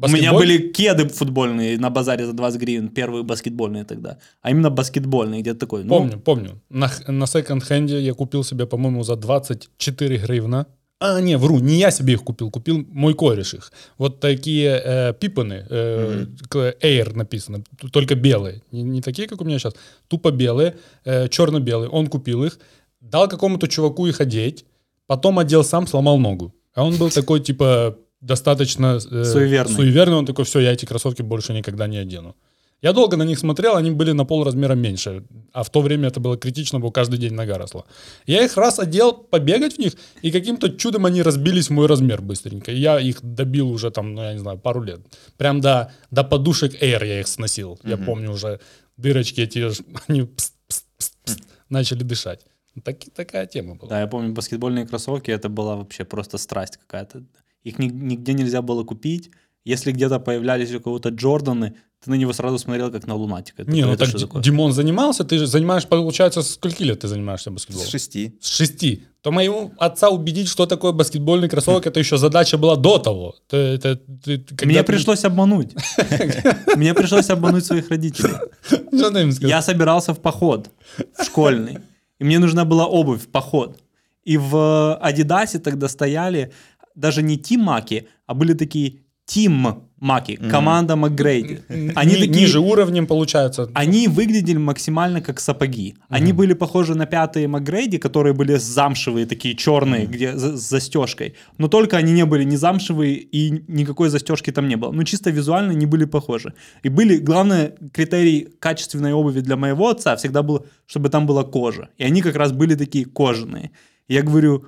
У меня были кеды футбольные на базаре за 20 гривен, первые баскетбольные тогда. А именно баскетбольные, где-то такой. ну, Помню, помню. На, на секонд-хенде я купил себе, по-моему, за 24 гривна А, не, вру, не я себе их купил, купил мой кореш их. Вот такие э, пипаны, э, Air написано, только белые. Не, не такие, как у меня сейчас, тупо белые, э, черно-белые. Он купил их, дал какому-то чуваку их одеть, потом одел сам, сломал ногу. А он был такой, типа, достаточно э, Суеверный. суеверный. Он такой, все, я эти кроссовки больше никогда не одену. Я долго на них смотрел, они были на пол размера меньше. А в то время это было критично, бо каждый день нога росла. Я их раз одел побегать в них, и каким-то чудом они разбились в мой размер быстренько. И я их добил уже там, ну, я не знаю, пару лет. Прям до, до подушек Air я их сносил. Я помню уже дырочки эти, они пс- пс- пс- пс- начали дышать. Так, такая тема была. Да, я помню, баскетбольные кроссовки, это была вообще просто страсть какая-то. Их ни- нигде нельзя было купить. Если где-то появлялись у кого-то Джорданы, ты на него сразу смотрел как на лунатика. Не, ну Это так такое? Димон занимался, ты же занимаешь, получается, с скольки лет ты занимаешься С баскетболом? шести. С шести. То моего отца убедить, что такое баскетбольный кроссовок, это еще задача была до того. То это, Мне ты- пришлось обмануть. Мне пришлось обмануть своих родителей. Я собирался в поход в школьный, и мне нужна была обувь в поход. И в Адидасе тогда стояли даже не Тим Маки, а были такие Тим Маки, команда МакГрейди. Они Ни- такие, ниже уровнем, получается. они выглядели максимально как сапоги. Они были похожи на пятые МакГрейди, которые были замшевые, такие черные, где за- с застежкой. Но только они не были не замшевые и никакой застежки там не было. Ну, чисто визуально не были похожи. И были, главное, критерий качественной обуви для моего отца всегда был, чтобы там была кожа. И они как раз были такие кожаные. Я говорю,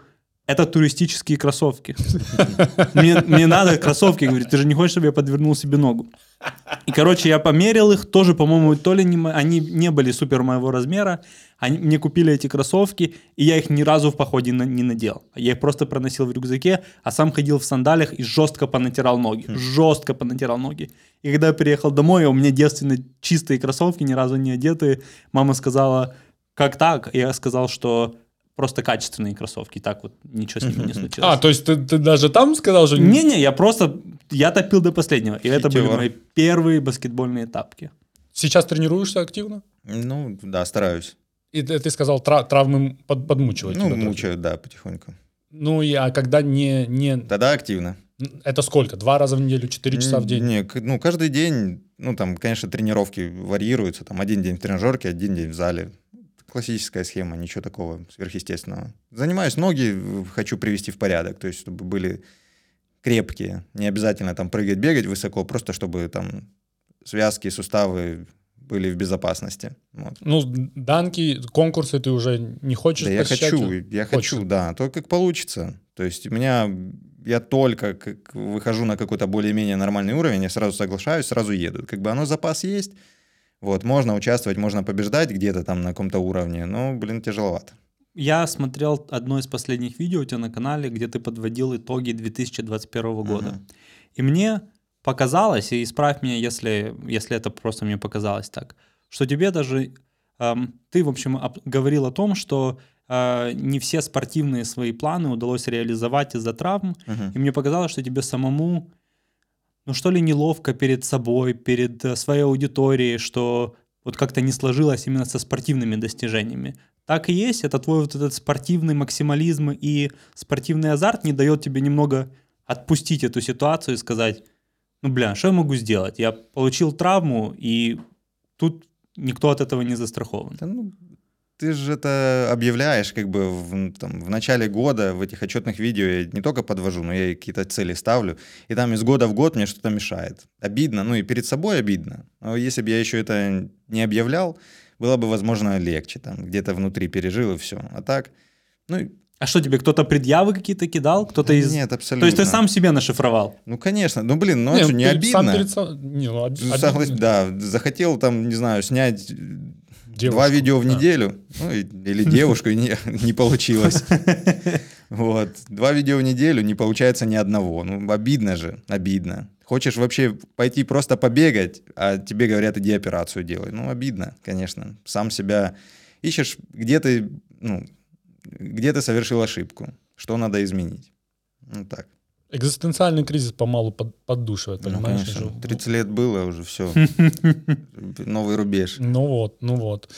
это туристические кроссовки. Мне, мне надо кроссовки, говорит, ты же не хочешь, чтобы я подвернул себе ногу. И, короче, я померил их, тоже, по-моему, то ли не, они не были супер моего размера, они, мне купили эти кроссовки, и я их ни разу в походе на- не надел. Я их просто проносил в рюкзаке, а сам ходил в сандалях и жестко понатирал ноги. Жестко понатирал ноги. И когда я приехал домой, у меня девственно чистые кроссовки, ни разу не одетые, мама сказала, как так? Я сказал, что просто качественные кроссовки, так вот ничего с ними не случилось. А, то есть ты, ты даже там сказал, что... Не-не, я просто, я топил до последнего. И это были мои первые баскетбольные тапки. Сейчас тренируешься активно? Ну, да, стараюсь. И ты, сказал, тра- травмы под- подмучивают Ну, мучают, да, потихоньку. Ну, и, а когда не, не... Тогда активно. Это сколько? Два раза в неделю, четыре часа в день? Не, ну, каждый день, ну, там, конечно, тренировки варьируются. Там один день в тренажерке, один день в зале. Классическая схема, ничего такого сверхъестественного. Занимаюсь ноги, э, хочу привести в порядок, то есть чтобы были крепкие. Не обязательно там прыгать, бегать высоко, просто чтобы там связки, суставы были в безопасности. Вот. Ну, данки, конкурсы ты уже не хочешь Да я хочу, я Хочется. хочу, да, то как получится. То есть у меня, я только как выхожу на какой-то более-менее нормальный уровень, я сразу соглашаюсь, сразу еду. Как бы оно запас есть, вот, можно участвовать, можно побеждать где-то там на каком-то уровне, но, блин, тяжеловато. Я смотрел одно из последних видео у тебя на канале, где ты подводил итоги 2021 года. Мгм. И мне показалось, и исправь меня, если, если это просто мне показалось так, что тебе даже... эм, ты, в общем, об- говорил о том, что э, не все спортивные свои планы удалось реализовать из-за травм, Мгм. И мне показалось, что тебе самому, ну что ли, неловко перед собой, перед э, своей аудиторией, что вот как-то не сложилось именно со спортивными достижениями. Так и есть, это твой вот этот спортивный максимализм и спортивный азарт не дает тебе немного отпустить эту ситуацию и сказать, ну, бля, что я могу сделать? Я получил травму, и тут никто от этого не застрахован. Да, ну, ты же это объявляешь как бы в, там, в начале года в этих отчетных видео я не только подвожу, но я и какие-то цели ставлю. И там из года в год мне что-то мешает. Обидно, ну и перед собой обидно. Но если бы я еще это не объявлял, было бы, возможно, легче. Там где-то внутри пережил и все. А так, ну и- А что тебе, кто-то предъявы какие-то кидал? Кто-то из... нет, То абсолютно. есть ты сам себе нашифровал? Ну, конечно. Ну, блин, ну, не перед- обидно. Сам перед Не, ну, об- обидно. Да, захотел там, не знаю, снять Девушку. два видео в Да. неделю, ну, или девушку, не, не получилось. Вот. Два видео в неделю, не получается ни одного. Ну, обидно же, обидно. Хочешь вообще пойти просто побегать, а тебе говорят, иди операцию делай. Ну, обидно, конечно. Сам себя ищешь, где ты, ну, где ты совершил ошибку, что надо изменить. Ну, так. Экзистенциальный кризис помалу под, поддушивает, Ну, понимаешь? конечно. уже. 30 лет было уже, все. Новый рубеж. Ну вот, ну вот.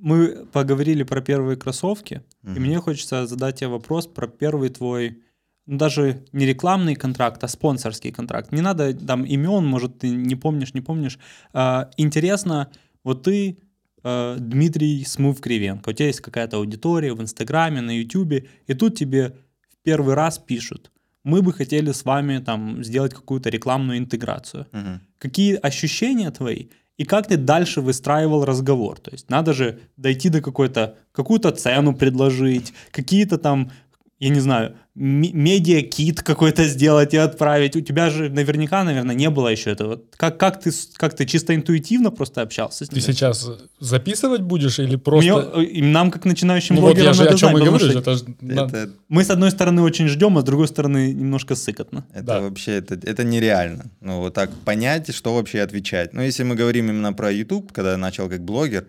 Мы поговорили про первые кроссовки, и Мгм. мне хочется задать тебе вопрос про первый твой ну, даже не рекламный контракт, а спонсорский контракт. Не надо там имен, может, ты не помнишь, не помнишь. А, интересно, вот ты э, Дмитрий Смув Кривенко, у тебя есть какая-то аудитория в Инстаграме, на Ютубе, и тут тебе в первый раз пишут, мы бы хотели с вами там сделать какую-то рекламную интеграцию. Мгм. Какие ощущения твои? И как ты дальше выстраивал разговор? То есть надо же дойти до какой-то, какую-то цену предложить, какие-то там, я не знаю, медиа-кит какой-то сделать и отправить. У тебя же наверняка, наверное, не было еще этого. Как, как, ты, как ты чисто интуитивно просто общался с Ты ними? сейчас записывать будешь или просто... Мне, э, и нам, как начинающим Ну вот блогерам, я же надо о чем знать, говорю, что это Это, мы, с одной стороны, очень ждем, а с другой стороны, немножко сыкотно. это Да. вообще это, это нереально. Ну, вот так понять, что вообще отвечать. Но если мы говорим именно про YouTube, когда я начал как блогер,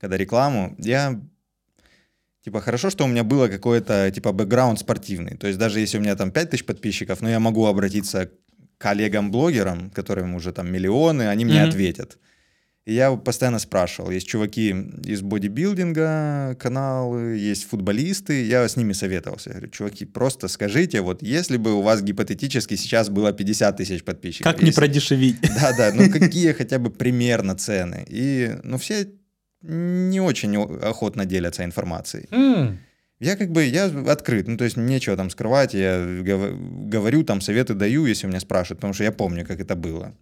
когда рекламу, я Типа, хорошо, что у меня было какой-то, типа, бэкграунд спортивный. То есть даже если у меня там 5000 подписчиков, но я могу обратиться к коллегам-блогерам, которым уже там миллионы, они мне Мгм. ответят. И я постоянно спрашивал, есть чуваки из бодибилдинга, каналы, есть футболисты, я с ними советовался. Я говорю, чуваки, просто скажите, вот если бы у вас гипотетически сейчас было 50 тысяч подписчиков. Как не если- продешевить? да-да, ну какие хотя бы примерно цены? И, ну, все не очень охотно делятся информацией. М, Я как бы, я открыт, ну, то есть нечего там скрывать, я гов- говорю, там, советы даю, если у меня спрашивают, потому что я помню, как это было.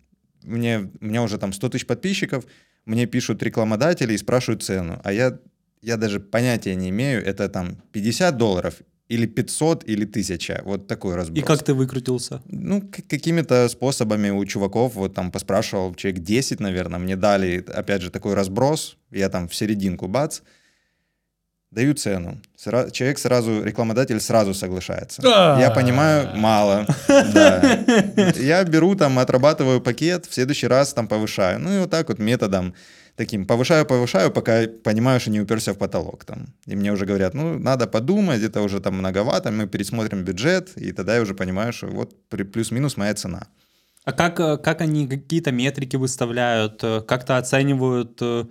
Мне, у меня уже там 100 тысяч подписчиков, мне пишут рекламодатели и спрашивают цену, а я, я даже понятия не имею, это там 50 долларов или 500 или 1000, вот такой разброс. И как ты выкрутился? Ну, какими-то способами у чуваков, вот там поспрашивал, человек 10, наверное, мне дали, опять же, такой разброс, я там в серединку, бац, даю цену. Сра- человек сразу, рекламодатель сразу соглашается. Да. Я понимаю, мало. Да. Я беру там, отрабатываю пакет, в следующий раз там повышаю. Ну и вот так вот методом таким повышаю, повышаю, пока понимаю, что не уперся в потолок там. И мне уже говорят, ну, надо подумать, это уже там многовато, мы пересмотрим бюджет, и тогда я уже понимаю, что вот плюс-минус моя цена. А как, э, как они какие-то метрики выставляют, э, как-то оценивают э,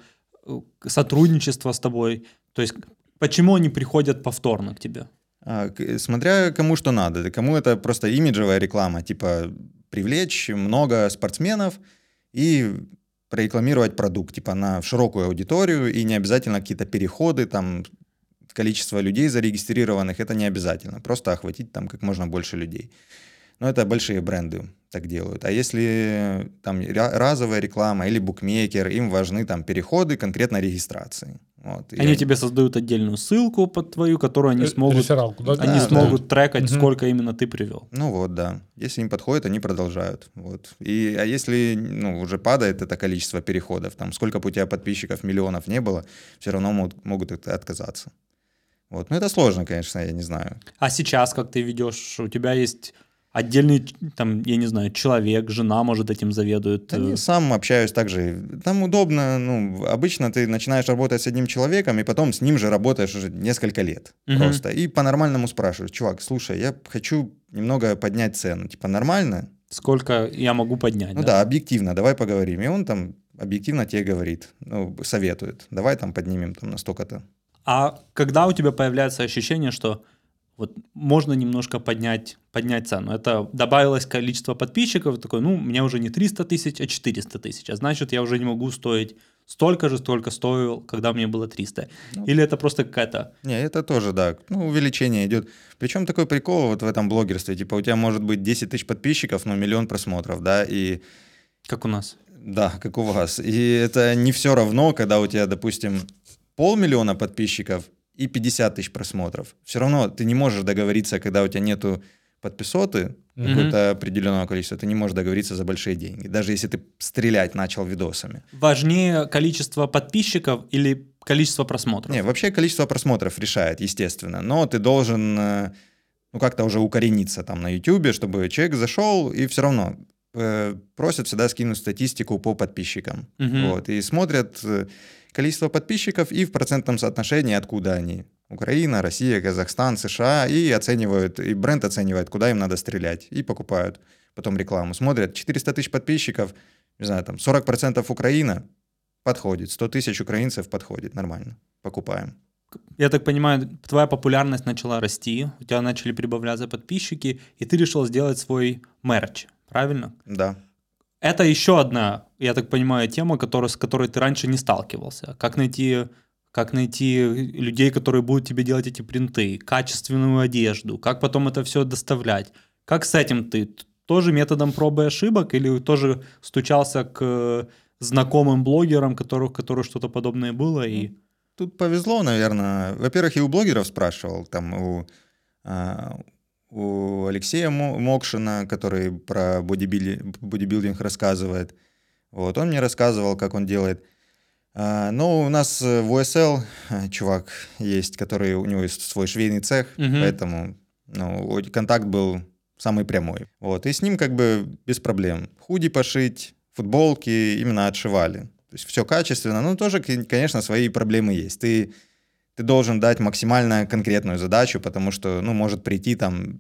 сотрудничество с тобой? То есть почему они приходят повторно к тебе? А, смотря кому что надо. Кому это просто имиджевая реклама, типа привлечь много спортсменов и прорекламировать продукт, типа на широкую аудиторию, и не обязательно какие-то переходы, там количество людей зарегистрированных, это не обязательно. Просто охватить там как можно больше людей. Но это большие бренды так делают. А если там ра- разовая реклама или букмекер, им важны там переходы конкретно регистрации. Вот. Они тебе создают отдельную ссылку под твою, которую они Ре- смогут, да? они Да, смогут трекать, Мгм. сколько именно ты привел. Ну вот, да. Если им подходит, они продолжают. Вот. И, а если ну, уже падает это количество переходов, там сколько бы у тебя подписчиков, миллионов не было, все равно могут, могут от- отказаться. Вот. Ну это сложно, конечно, я не знаю. А сейчас как ты ведешь? У тебя есть отдельный, там, я не знаю, человек, жена, может, этим заведует. Да э, не, сам общаюсь также. Там удобно, ну, обычно ты начинаешь работать с одним человеком, и потом с ним же работаешь уже несколько лет Мгм. просто. И по-нормальному спрашиваешь, чувак, слушай, я хочу немного поднять цену. Типа нормально? Сколько я могу поднять? Ну да, объективно, давай поговорим. И он там объективно тебе говорит, ну, советует, давай там поднимем там на столько-то. А когда у тебя появляется ощущение, что вот можно немножко поднять, поднять цену? Это добавилось количество подписчиков, такой, ну, мне уже не 300 тысяч, а 400 тысяч, а значит, я уже не могу стоить столько же, сколько стоил, когда мне было 300. Ну. Или это просто какая-то... Не, это тоже, да, ну, увеличение идет. Причем такой прикол вот в этом блогерстве, типа у тебя может быть 10 тысяч подписчиков, но миллион просмотров, да, и Как у нас. да, как у вас. И это не все равно, когда у тебя, допустим, полмиллиона подписчиков и 50 тысяч просмотров. Все равно ты не можешь договориться, когда у тебя нету подписоты, Мгм. какое-то определенного количества, ты не можешь договориться за большие деньги, даже если ты стрелять начал видосами. Важнее количество подписчиков или количество просмотров? Не, вообще количество просмотров решает, естественно, но ты должен э, ну как-то уже укорениться там на YouTube, чтобы человек зашел и все равно э, просят всегда скинуть статистику по подписчикам. Мгм. Вот, и смотрят э, количество подписчиков и в процентном соотношении, откуда они. Украина, Россия, Казахстан, США, и оценивают, и бренд оценивает, куда им надо стрелять, и покупают. Потом рекламу. Смотрят, 400 тысяч подписчиков, не знаю, там 40% Украина, подходит, 100 тысяч украинцев подходит, нормально, покупаем. я так понимаю, твоя популярность начала расти, у тебя начали прибавляться подписчики, и ты решил сделать свой мерч, правильно? Да. Это еще одна, я так понимаю, тема, которая, с которой ты раньше не сталкивался. Как найти, как найти людей, которые будут тебе делать эти принты, качественную одежду, как потом это все доставлять. Как с этим ты? Тоже методом пробы и ошибок или тоже стучался к знакомым блогерам, которых, которых что-то подобное было и... Тут повезло, наверное. Во-первых, и у блогеров спрашивал, там у, а, у Алексея Мокшина, который про бодибилдинг, бодибилдинг рассказывает. Вот, он мне рассказывал, как он делает. А, но у нас в УСЛ чувак есть, который, у него есть свой швейный цех, угу. поэтому ну, контакт был самый прямой. Вот, и с ним как бы без проблем. Худи пошить, футболки именно отшивали. То есть все качественно, но тоже, конечно, свои проблемы есть. Ты, ты должен дать максимально конкретную задачу, потому что, ну, может прийти там,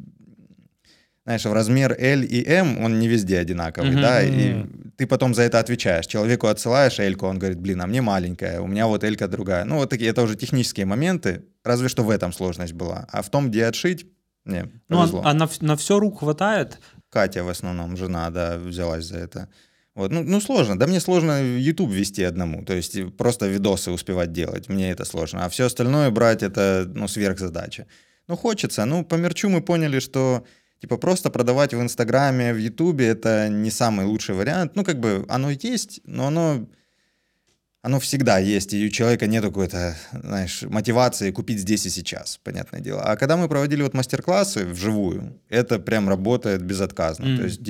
знаешь, в размер L и M, он не везде одинаковый, mm-hmm. да, и ты потом за это отвечаешь. Человеку отсылаешь L, он говорит, блин, а мне маленькая, у меня вот L другая. Ну, вот такие, это уже технические моменты, разве что в этом сложность была. А в том, где отшить, не, ну, а, а на, на все рук хватает? Катя в основном, жена, да, взялась за это. Вот, ну, ну, сложно. Да мне сложно YouTube вести одному. То есть просто видосы успевать делать. Мне это сложно. А все остальное брать это, ну, сверхзадача. Ну, хочется. Ну, по мерчу мы поняли, что типа просто продавать в Инстаграме, в Ютубе это не самый лучший вариант. Ну, как бы оно есть, но оно оно всегда есть, и у человека нет какой-то, знаешь, мотивации купить здесь и сейчас, понятное дело. А когда мы проводили вот мастер-классы вживую, это прям работает безотказно. Mm. То есть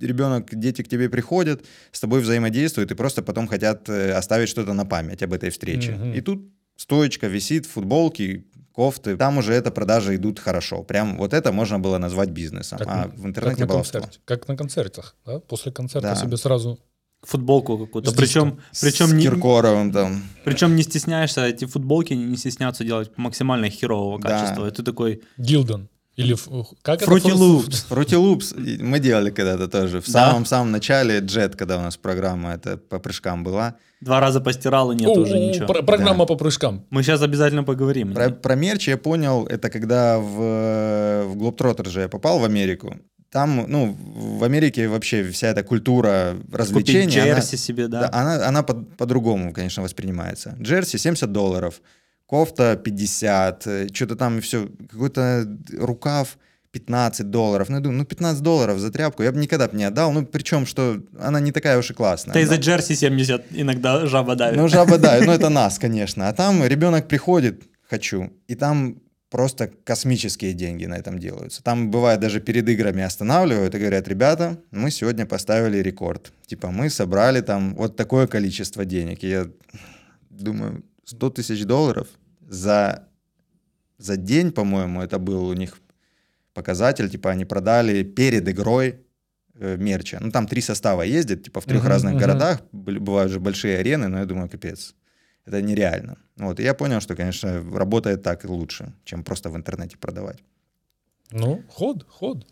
ребенок, дети к тебе приходят, с тобой взаимодействуют, и просто потом хотят э, оставить что-то на память об этой встрече. Mm-hmm. И тут стоечка висит, футболки, кофты, там уже это продажи идут хорошо. Прям вот это можно было назвать бизнесом. Как, а в интернете как на, концерте, как на концертах, да? После концерта да. себе сразу футболку какую-то. Причем, причем с не, Киркоровым там. Причем не стесняешься, эти футболки не стесняются делать максимально херового качества. Да. И ты такой... Гилден. Или как Fruity Loops. Fruity Loops. Мы делали когда-то тоже. В самом-самом начале Jet, когда у нас программа это по прыжкам была. Два раза постирал, и нет О, уже ничего. Про- программа да. по прыжкам. Мы сейчас обязательно поговорим. Про, про мерч я понял, это когда в, в Globetrotter же я попал в Америку там, ну, в Америке вообще вся эта культура развлечений... Купить джерси она, себе, да. да она она по- по-другому, конечно, воспринимается. Джерси 70 долларов, кофта 50, э, что-то там все, какой-то рукав 15 долларов. Ну, я думаю, ну, 15 долларов за тряпку я бы никогда бы не отдал. Ну, причем, что она не такая уж и классная. Да и за джерси 70 иногда жаба давит. Ну, жаба давит, ну, это нас, конечно. А там ребенок приходит, хочу, и там просто космические деньги на этом делаются. Там бывает даже перед играми останавливают и говорят, ребята, мы сегодня поставили рекорд. Типа мы собрали там вот такое количество денег. И я думаю, 100 тысяч долларов за, за день, по-моему, это был у них показатель. Типа они продали перед игрой э, мерча. Ну там три состава ездят, типа в трех uh-huh, разных uh-huh. городах. Бывают же большие арены, но я думаю, капец это нереально. Вот, и я понял, что, конечно, работает так лучше, чем просто в интернете продавать. Ну, ход, ход.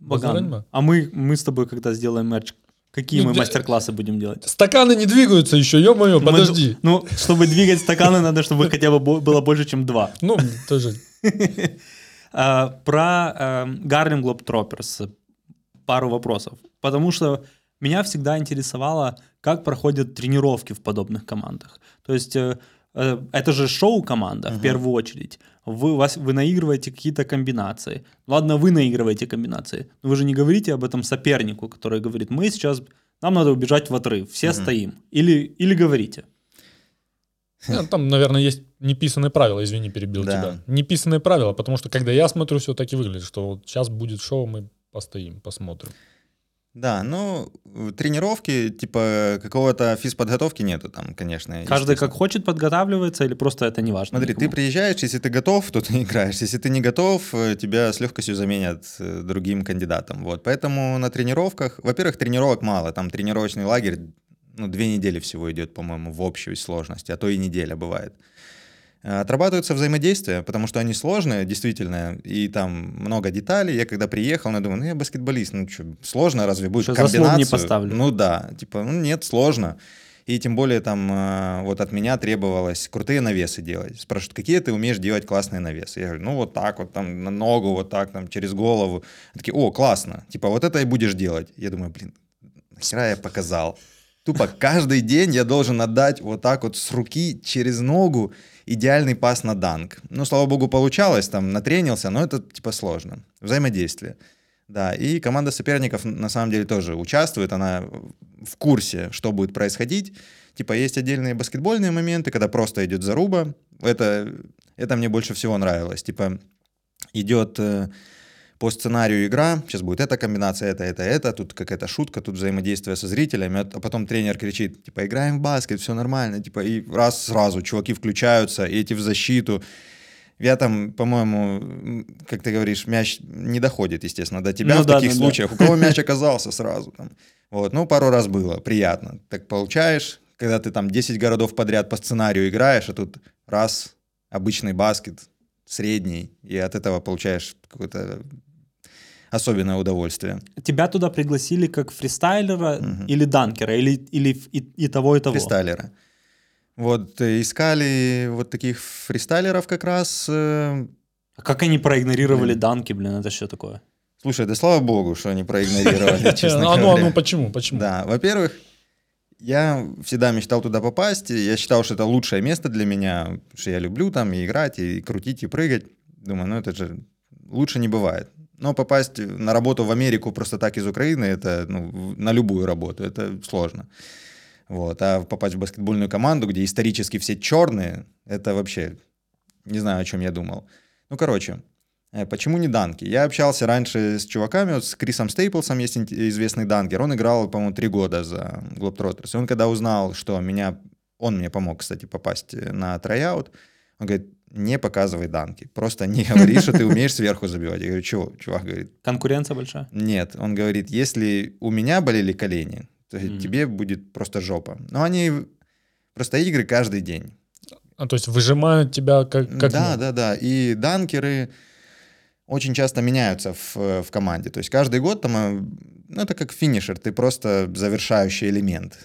Баган, а мы, мы с тобой когда сделаем мерч, какие ну, мы мастер-классы будем делать? Стаканы не двигаются еще, ё-моё, подожди. ну, чтобы двигать стаканы, надо, чтобы хотя бы было больше, чем два. Ну, тоже. А, про Гарлем Globetrotters пару вопросов. Потому что меня всегда интересовало, как проходят тренировки в подобных командах. То есть э, э, это же шоу-команда uh-huh. в первую очередь. Вы, вас, вы наигрываете какие-то комбинации. Ладно, вы наигрываете комбинации, но вы же не говорите об этом сопернику, который говорит, мы сейчас, нам надо убежать в отрыв, все uh-huh. стоим. Или, или говорите. Ну, там, наверное, есть неписанные правила, извини, перебил да. тебя. Неписанные правила, потому что когда я смотрю, все так и выглядит, что вот сейчас будет шоу, мы постоим, посмотрим. Да, ну, тренировки, типа, какого-то физподготовки нету там, конечно. Каждый как хочет подготавливается или просто это не важно? Смотри, никому? ты приезжаешь, если ты готов, то ты играешь. Если ты не готов, э, тебя с легкостью заменят э, другим кандидатом. Вот, поэтому на тренировках, во-первых, тренировок мало, там тренировочный лагерь, ну, две недели всего идет, по-моему, в общей сложности, а то и неделя бывает. Э, отрабатываются взаимодействия, потому что они сложные, действительно, и там много деталей. Я когда приехал, я думаю, ну я баскетболист, ну что, сложно разве будет что, комбинацию? не поставлю. Ну да, типа, ну нет, сложно. И тем более там э, вот от меня требовалось крутые навесы делать. Спрашивают, какие ты умеешь делать классные навесы? Я говорю, ну вот так вот, там на ногу, вот так, там через голову. Они такие, о, классно. Типа вот это и будешь делать. Я думаю, блин, нахера я показал? Тупо каждый день я должен отдать вот так вот с руки через ногу идеальный пас на данк. Ну, слава богу, получалось, там натренился, но это типа сложно. Взаимодействие. Да, и команда соперников на самом деле тоже участвует, она в курсе, что будет происходить. Типа есть отдельные баскетбольные моменты, когда просто идет заруба. Это, это мне больше всего нравилось. Типа идет э, по сценарию игра, сейчас будет эта комбинация, это, это, это, тут какая-то шутка, тут взаимодействие со зрителями, а потом тренер кричит, типа, играем в баскет, все нормально, типа, и раз сразу чуваки включаются, и эти в защиту, я там, по-моему, как ты говоришь, мяч не доходит, естественно, до тебя Ну в да, таких ну да. случаях. У кого мяч оказался сразу там. Вот, ну, пару раз было, приятно. Так получаешь, когда ты там 10 городов подряд по сценарию играешь, а тут раз, обычный баскет, средний, и от этого получаешь какое-то особенное удовольствие. Тебя туда пригласили как фристайлера или данкера, или, или и, и того, и того? Фристайлера. Вот э, искали вот таких фристайлеров как раз. э, А как они проигнорировали Блин. данки, блин, это что такое? Слушай, да слава богу, что они проигнорировали, честно А ну, а ну, почему, почему? Да, во-первых, я всегда мечтал туда попасть. и Я считал, что это лучшее место для меня, что я люблю там и играть, и крутить, и прыгать. Думаю, ну это же лучше не бывает. Но попасть на работу в Америку просто так из Украины, это ну, на любую работу, это сложно. Вот. А попасть в баскетбольную команду, где исторически все черные, это вообще не знаю, о чем я думал. Ну, короче, э, почему не данки? Я общался раньше с чуваками, вот с Крисом Стейплсом, есть известный данкер. Он играл, по-моему, три года за Globetrotters. И он когда узнал, что меня... Он мне помог, кстати, попасть э, на tryout. Он говорит, не показывай данки. Просто не говори, что ты умеешь сверху забивать. Я говорю, чего? Чувак говорит, Конкуренция большая? нет, он говорит, если у меня болели колени, то Мгм. тебе будет просто жопа. Но они просто игры каждый день. А, то есть выжимают тебя как, как да, да, да. И данкеры очень часто меняются в, в команде. То есть каждый год там, э, ну, это как финишер, ты просто завершающий элемент.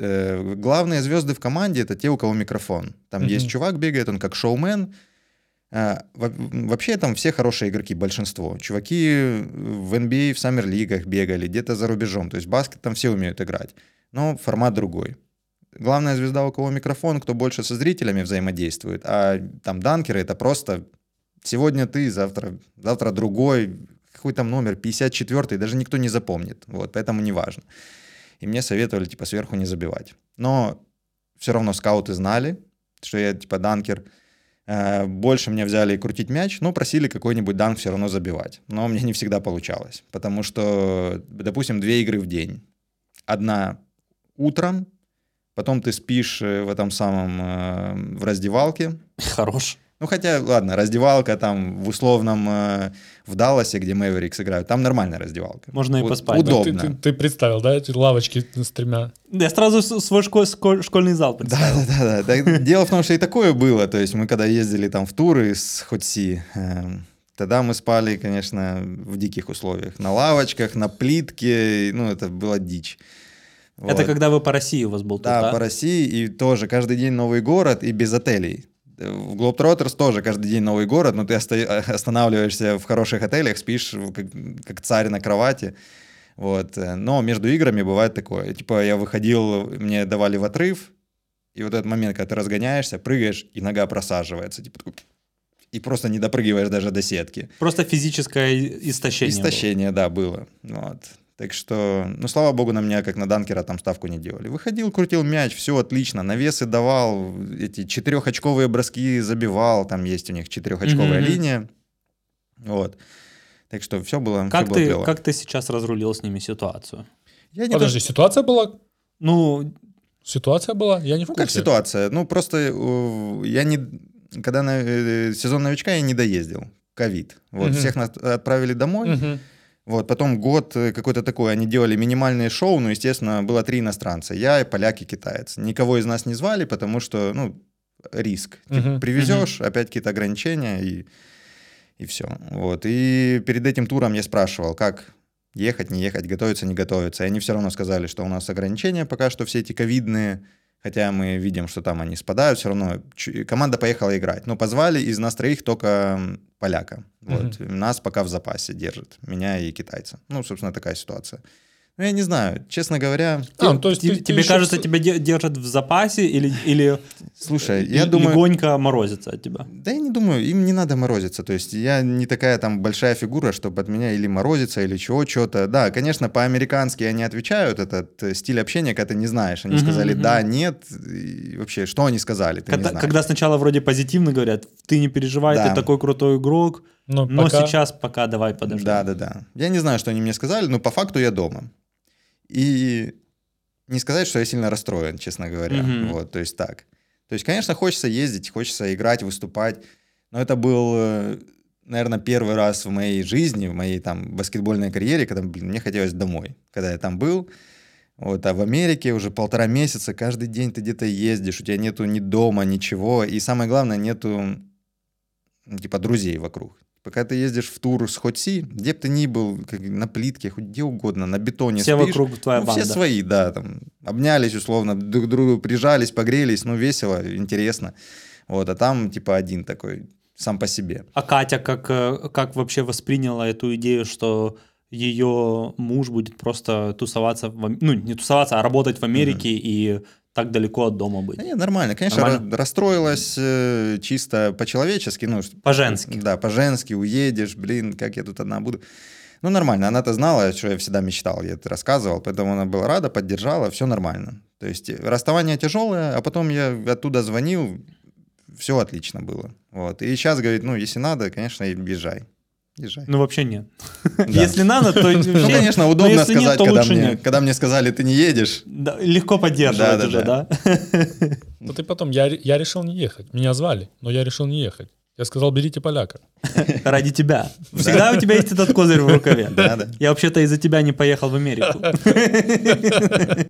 Э, Главные звезды в команде это те, у кого микрофон. Там Мгм. есть чувак бегает, он как шоумен. А, во- Вообще там все хорошие игроки, большинство. Чуваки в NBA, в саммер-лигах бегали, где-то за рубежом. То есть баскет там все умеют играть. Но формат другой. Главная звезда, у кого микрофон, кто больше со зрителями взаимодействует. А там данкеры — это просто сегодня ты, завтра, завтра другой. Какой там номер, 54-й, даже никто не запомнит. Вот, поэтому не важно. И мне советовали, типа, сверху не забивать. Но все равно скауты знали, что я, типа, данкер. Э, Больше меня взяли крутить мяч, но просили какой-нибудь данк все равно забивать. Но мне не всегда получалось, потому что, допустим, две игры в день. Одна утром, потом ты спишь э, в этом самом, э, в раздевалке. Хорош. Ну, хотя, ладно, раздевалка там в условном, э, в Далласе, где Мэверикс играют, там нормальная раздевалка. Можно и поспать. Ты, Удобно. ты- ты представил, да, эти лавочки с тремя? Я сразу свой шко- шко- школьный зал представил. Да, да, да, Дело в том, что и такое было. То есть мы когда ездили там в туры с Хотси, эм, тогда мы спали, конечно, в диких условиях. На лавочках, на плитке. Ну, это была дичь. Это Вот. когда вы по России у вас был тур, Да, да? по России, и тоже каждый день новый город и без отелей. В Globetrotters тоже каждый день новый город, но ты оста- останавливаешься в хороших отелях, спишь как, как царь на кровати. Вот. э, Но между играми бывает такое. Типа я выходил, мне давали в отрыв, и вот этот момент, когда ты разгоняешься, прыгаешь, и нога просаживается. Типа, и просто не допрыгиваешь даже до сетки. Просто физическое истощение. было. Истощение, да, было. Вот. Так что, ну, слава богу, на меня, как на данкера, там ставку не делали. Выходил, крутил мяч, все отлично, навесы давал, эти четырехочковые броски забивал, там есть у них четырехочковая Мгм. линия. Вот. Так что все было, Как было ты, клёво. как ты сейчас разрулил с ними ситуацию? Я не Подожди, ситуация была? Ну, Ситуация была? Я не в Ну, как курсе. ситуация? Ну, просто э, я не... Когда на э, сезон новичка я не доездил. Ковид. Вот, Мгм. всех нас отправили домой. Мгм. Вот, потом год э, какой-то такой, они делали минимальные шоу, ну, естественно, было три иностранца, я, поляк и китаец. Никого из нас не звали, потому что, ну, риск. Типа, Мгм, привезешь, опять какие-то ограничения, и, и все. Вот, и перед этим туром я спрашивал, как ехать, не ехать, готовиться, не готовиться. И они все равно сказали, что у нас ограничения пока что все эти ковидные, Хотя мы видим, что там они спадают, все равно команда поехала играть. Но позвали из нас троих только поляка. Вот. Нас пока в запасе держит, меня и китайца. Ну, собственно, такая ситуация. Ну, я не знаю, честно говоря, А, ну, то есть Тебе, ты- ты тебе ещё кажется, в- тебя де- держат в запасе или, или слушай, я думаю... легонько морозится от тебя? Да я не думаю, им не надо морозиться. То есть я не такая там большая фигура, чтобы от меня или морозиться, или чего, что-то. Да, конечно, по-американски они отвечают, этот э, стиль общения, когда ты не знаешь. Они сказали да, нет, и вообще, что они сказали, ты не Когда, знаешь. когда сначала вроде позитивно говорят, ты не переживай, Да. ты такой крутой игрок, Но, но пока- сейчас пока давай подожди. Да, да, да. Я не знаю, что они мне сказали, но по факту я дома. И не сказать, что я сильно расстроен, честно говоря. Мгм. Вот, то есть так. То есть, конечно, хочется ездить, хочется играть, выступать. Но это был, наверное, первый раз в моей жизни, в моей там баскетбольной карьере, когда, блин, мне хотелось домой. Когда я там был, вот, а в Америке уже полтора месяца, каждый день ты где-то ездишь, у тебя нету ни дома, ничего. И самое главное, нету, типа, друзей вокруг. Пока ты ездишь в тур с Хотси, где бы ты ни был, как на плитке, хоть где угодно, на бетоне Все спишь, вокруг твоя ну, банда. все свои, да, там, обнялись условно, друг к другу прижались, погрелись, ну, весело, интересно. Вот, а там, типа, один такой, сам по себе. А Катя как, э, как вообще восприняла эту идею, что ее муж будет просто тусоваться, в, ну не тусоваться, а работать в Америке и так далеко от дома быть? Да нет, нормально. Конечно, Нормально? ра- расстроилась э, чисто по-человечески. Ну, По-женски. Да, по-женски, уедешь, блин, как я тут одна буду. Ну, нормально. Она-то знала, что я всегда мечтал, я это рассказывал, поэтому она была рада, поддержала, все нормально. То есть э, расставание тяжелое, а потом я оттуда звонил, все отлично было. Вот. И сейчас говорит, ну, если надо, конечно, езжай. Езжай. Ну вообще нет. Да. Если надо, то вообще- Ну, конечно, но удобно нет, сказать, когда, мне, нет. когда мне сказали, ты не едешь. Да, легко поддерживать Да, да, уже, да? Вот и потом, я, я решил не ехать. Меня звали, но я решил не ехать. Я сказал, берите поляка. Ради тебя. Всегда у тебя есть этот козырь в рукаве. Да, да. Я вообще-то из-за тебя не поехал в Америку.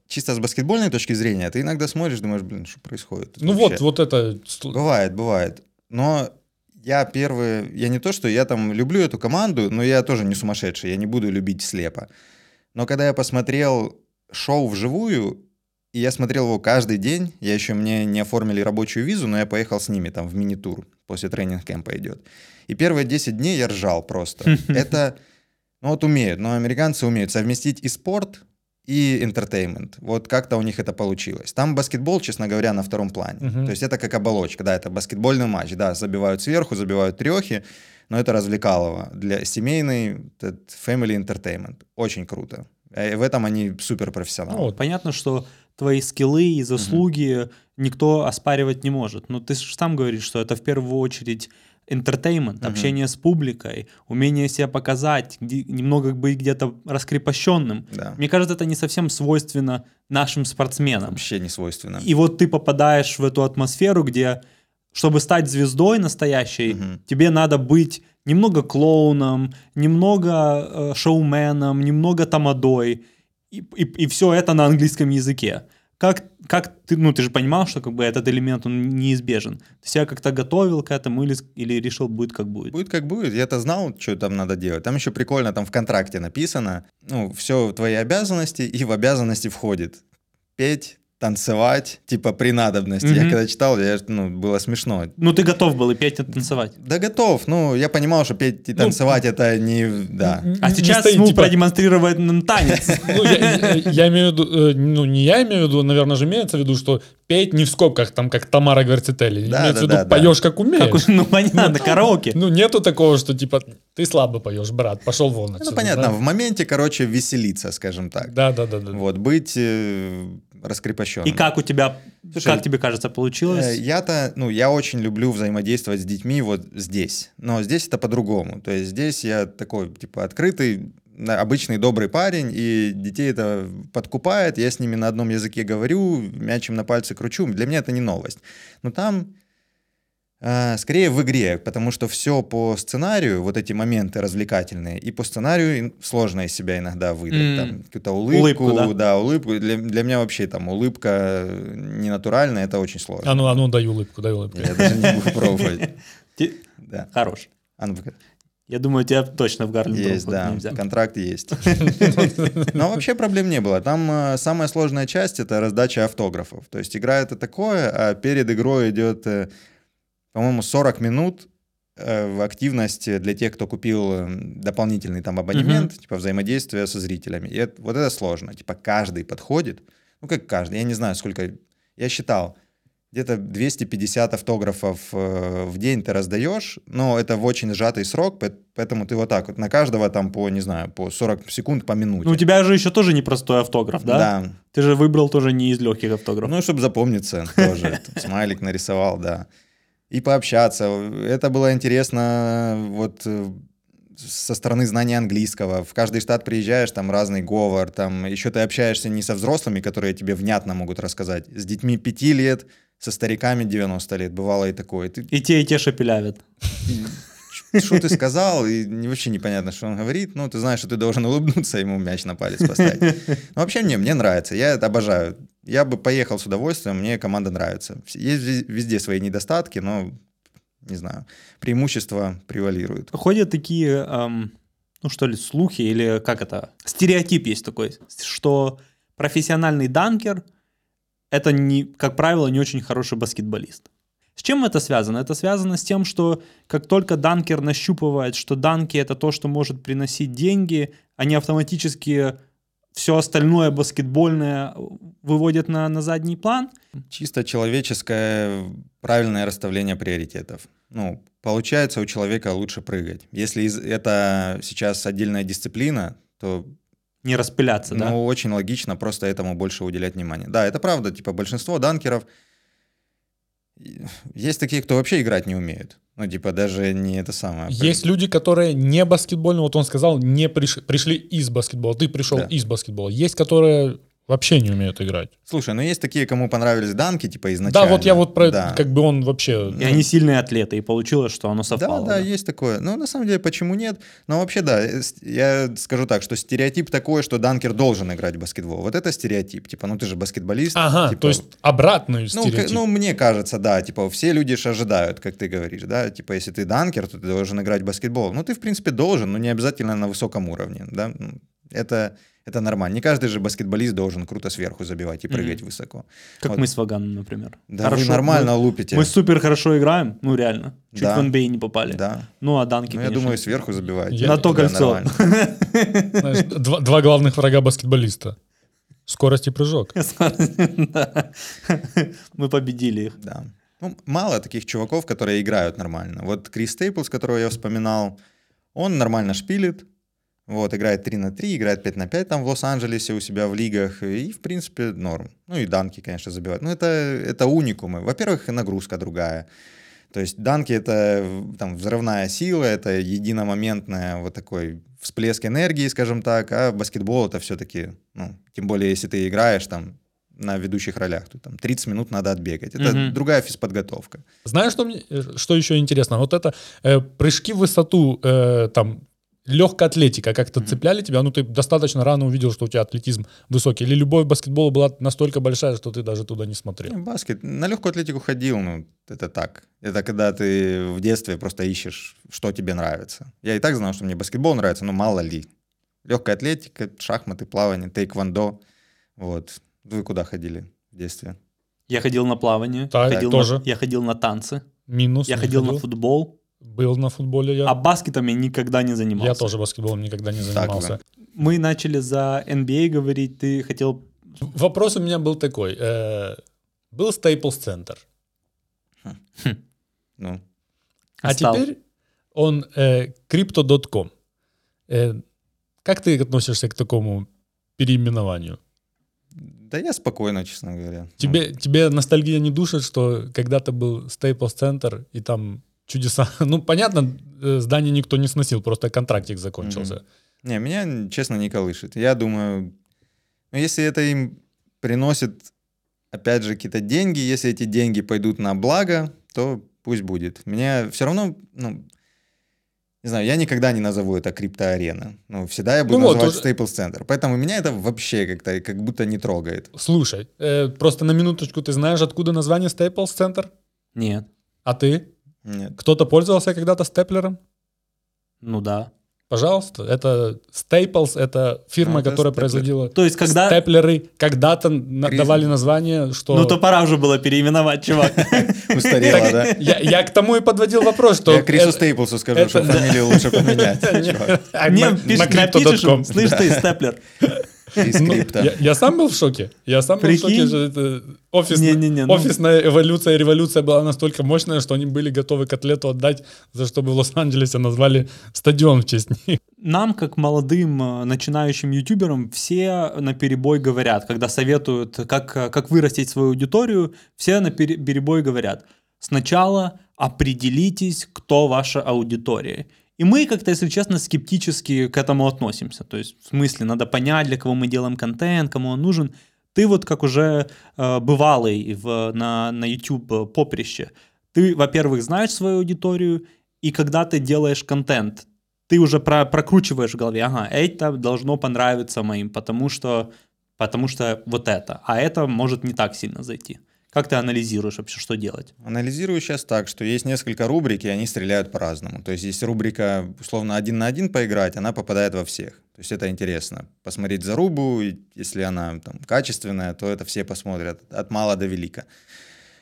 Чисто с баскетбольной точки зрения, ты иногда смотришь, думаешь, блин, что происходит? Ну вообще? вот, вот это... Бывает, бывает. Но я первый, я не то, что я там люблю эту команду, но я тоже не сумасшедший, я не буду любить слепо. Но когда я посмотрел шоу вживую, и я смотрел его каждый день, я еще мне не оформили рабочую визу, но я поехал с ними там в мини-тур, после тренинг-кемпа идет. И первые 10 дней я ржал просто. Это, ну вот умеют, но американцы умеют совместить и спорт, и entertainment. Вот как-то у них это получилось. Там баскетбол, честно говоря, на втором плане. Мгм. То есть это как оболочка, да, это баскетбольный матч, да, забивают сверху, забивают трехи, но это развлекалово для семейный этот family entertainment. Очень круто. Э, В этом они супер Ну, профессионалы. вот. Понятно, что твои скиллы и заслуги никто оспаривать не может. Но ты же сам говоришь, что это в первую очередь entertainment, общение с публикой, умение себя показать, где- немного быть где-то раскрепощенным. Да. Мне кажется, это не совсем свойственно нашим спортсменам. Вообще не свойственно. И вот ты попадаешь в эту атмосферу, где, чтобы стать звездой настоящей, Мгм. тебе надо быть немного клоуном, немного э, шоуменом, немного тамадой, и, и, все это на английском языке. Как, как ты, ну ты же понимал, что как бы этот элемент, он неизбежен. Ты себя как-то готовил к этому или, или решил, будет как будет? Будет как будет. Я-то знал, что там надо делать. Там еще прикольно, там в контракте написано, ну, все твои обязанности, и в обязанности входит петь, танцевать, типа при надобности. Я Мгм. когда читал, я, ну, было смешно. Ну ты готов был и петь, и танцевать. Да готов, ну, я понимал, что петь и танцевать это не... Да. А не сейчас стоит, Смул типа, продемонстрирует нам танец. ну, я, я- я имею в виду, э, ну, не я имею в виду, наверное же имеется в виду, что петь не в скобках, там, как Тамара Гвартителли. Да, имеется да, в виду, да, поешь как умеешь. Как Ну понятно, караоке. Ну, нету такого, что, типа, ты слабо поешь, брат, пошел вон отсюда. Ну, понятно, да? в моменте, короче, веселиться, скажем так. Да, да, да, да. Вот, быть э, раскрепощенным. И как у тебя, Слушай, как тебе кажется, получилось? Э, Я-то, ну, я очень люблю взаимодействовать с детьми вот здесь. Но здесь это по-другому. То есть здесь я такой, типа, открытый, обычный добрый парень, и детей это подкупает, я с ними на одном языке говорю, мячем на пальце кручу. Для меня это не новость. Но там скорее в игре, потому что все по сценарию, вот эти моменты развлекательные, и по сценарию сложно из себя иногда выдать. М. Там какую-то улыбку, Улыбку, да? да, улыбку. Для, для меня вообще там улыбка ненатуральная, это очень сложно. А ну, а ну, дай улыбку, дай улыбку. Я даже не буду пробовать. Хорош. А ну, пока. Я думаю, тебя точно в Гарлем Есть, да, нельзя. контракт есть. Но вообще проблем не было. Там э, самая сложная часть — это раздача автографов. То есть игра — это такое, а перед игрой идет, э, по-моему, 40 минут э, в активности для тех, кто купил э, дополнительный там абонемент, типа взаимодействия со зрителями. И это- вот это сложно. Типа каждый подходит, ну как каждый, я не знаю, сколько, я считал, где-то 250 автографов э, в день ты раздаешь, но это в очень сжатый срок, поэтому ты вот так вот на каждого там по, не знаю, по 40 секунд по минуте. Ну, у тебя же еще тоже непростой автограф, да? Да. Ты же выбрал тоже не из легких автографов. Ну, чтобы запомниться тоже. Смайлик нарисовал, да. И пообщаться. Это было интересно вот э, со стороны знания английского. В каждый штат приезжаешь, там разный говор, там еще ты общаешься не со взрослыми, которые тебе внятно могут рассказать, с детьми 5 лет, со стариками 90 лет, бывало и такое. Ты И те, и те шепелявят. Что ты сказал, и вообще непонятно, что он говорит. Ну, ты знаешь, что ты должен улыбнуться, ему мяч на палец поставить. Ну, вообще мне, мне нравится, я это обожаю. Я бы поехал с удовольствием, мне команда нравится. Есть вез- везде свои недостатки, но, не знаю, преимущества превалируют. Ходят такие, эм, ну что ли, слухи или как это? Стереотип есть такой, что профессиональный данкер это, не, как правило, не очень хороший баскетболист. С чем это связано? Это связано с тем, что как только данкер нащупывает, что данки это то, что может приносить деньги, они автоматически все остальное баскетбольное выводят на, на задний план. Чисто человеческое правильное расставление приоритетов. Ну, получается у человека лучше прыгать. Если из- это сейчас отдельная дисциплина, то Не распыляться, да? Ну, очень логично просто этому больше уделять внимание. Да, это правда, типа большинство данкеров... Есть такие, кто вообще играть не умеют. Ну, типа даже не это самое. Есть люди, которые не баскетбольные, вот он сказал, не приш- пришли из баскетбола, ты пришел Да. из баскетбола. Есть, которые вообще не умеют играть. Слушай, ну есть такие, кому понравились данки, типа изначально. Да, вот я вот про, Да. как бы он вообще... И они сильные атлеты, и получилось, что оно совпало. Да, да, есть такое. Ну, на самом деле, почему нет? Но вообще, да, э, я скажу так, что стереотип такой, что данкер должен играть в баскетбол. Вот это стереотип. Типа, ну ты же баскетболист. Ага, типа, то есть обратный Ну, стереотип. к- ну, мне кажется, да, типа, все люди ж ожидают, как ты говоришь, да, типа, если ты данкер, то ты должен играть в баскетбол. Ну, ты, в принципе, должен, но не обязательно на высоком уровне, да, это, это нормально. Не каждый же баскетболист должен круто сверху забивать и прыгать высоко. Как Вот. мы с Ваганом, например. Да, Хорошо, вы нормально Мы, лупите. мы супер хорошо играем, ну реально. Чуть Да. в NBA не попали. Да. Ну, а данки, Ну, я конечно. думаю, сверху забивать. Я- На то кольцо. Знаешь, два, два главных врага баскетболиста. Скорость и прыжок. Мы победили их. Да. Ну, мало таких чуваков, которые играют нормально. Вот Крис Стейплс, которого я вспоминал, он нормально шпилит, вот, играет 3 на 3, играет 5 на 5 там в Лос-Анджелесе у себя в лигах, и, в принципе, норм. Ну, и данки, конечно, забивают. Но это, это уникумы. Во-первых, нагрузка другая. То есть данки — это там, взрывная сила, это единомоментная вот такой всплеск энергии, скажем так, а баскетбол — это все-таки, ну, тем более, если ты играешь там на ведущих ролях, то там 30 минут надо отбегать. Это Мгм. другая физподготовка. Знаешь, что, мне, э, что еще интересно? Вот это э, прыжки в высоту, э, там, легкая атлетика, как-то цепляли тебя? Ну, ты достаточно рано увидел, что у тебя атлетизм высокий. Или любовь к баскетболу была настолько большая, что ты даже туда не смотрел? Баскет. На легкую атлетику ходил, ну, это так. Это когда ты в детстве просто ищешь, что тебе нравится. Я и так знал, что мне баскетбол нравится, но мало ли. Легкая атлетика, шахматы, плавание, тейквондо. Вот. Вы куда ходили в детстве? Я ходил на плавание. Так, ходил тоже. На, я ходил на танцы. Минус. Я не ходил на футбол. Был на футболе я. А баскетом я никогда не занимался. я тоже баскетболом никогда не занимался. Мы начали за NBA говорить. Ты хотел... Вопрос у меня был такой. э, был Staples Center. Ну, А Стал. теперь он э, crypto.com. Э, как ты относишься к такому переименованию? да я спокойно, честно говоря. Тебе, тебе ностальгия не душит, что когда-то был Staples Center, и там чудеса... Ну, понятно, э, здание никто не сносил, просто контрактик закончился. Мгм. Не, меня, честно, не колышет. Я думаю, ну, если это им приносит, опять же, какие-то деньги, если эти деньги пойдут на благо, то пусть будет. Меня все равно, ну, не знаю, я никогда не назову это криптоарена. Ну, всегда я буду Ну вот, называть уже- Staples Center. Поэтому меня это вообще как-то как будто не трогает. Слушай, э, просто на минуточку, ты знаешь, откуда название Staples Center? Нет. А ты? Нет. Кто-то пользовался когда-то степлером? Ну да. Пожалуйста, это Staples, это фирма, Ну, это которая Stapler. производила То есть, когда... степлеры. Когда-то на- Крис- давали название, что... Ну то пора уже было переименовать, чувак. Устарела, да? я, я к тому и подводил вопрос, что... Я Крису Стейплсу скажу, что фамилию лучше поменять. чувак. а, Не, на- пиш- на напишешь, слышь ты, степлер. Ну, я, я сам был в шоке. Я сам был в Прикинь? шоке, это офис- ну. офисная эволюция, революция была настолько мощная, что они были готовы котлету отдать, за что бы в Лос-Анджелесе назвали стадион в честь них. Нам, как молодым э, начинающим ютуберам, все на перебой говорят, когда советуют, как, как вырастить свою аудиторию, все на пере- перебой говорят, сначала определитесь, кто ваша аудитория. И мы как-то, если честно, скептически к этому относимся. То есть, в смысле, надо понять, для кого мы делаем контент, кому он нужен. Ты вот как уже э, бывалый в, на, на YouTube поприще, ты, во-первых, знаешь свою аудиторию, и когда ты делаешь контент, ты уже про- прокручиваешь в голове, ага, это должно понравиться моим, потому что, потому что вот это, а это может не так сильно зайти. Как ты анализируешь вообще, что делать? Анализирую сейчас так, что есть несколько рубрик, и они стреляют по-разному. То есть есть рубрика, условно, один на один поиграть, она попадает во всех. То есть это интересно. Посмотреть зарубу, если она там качественная, то это все посмотрят от мала до велика.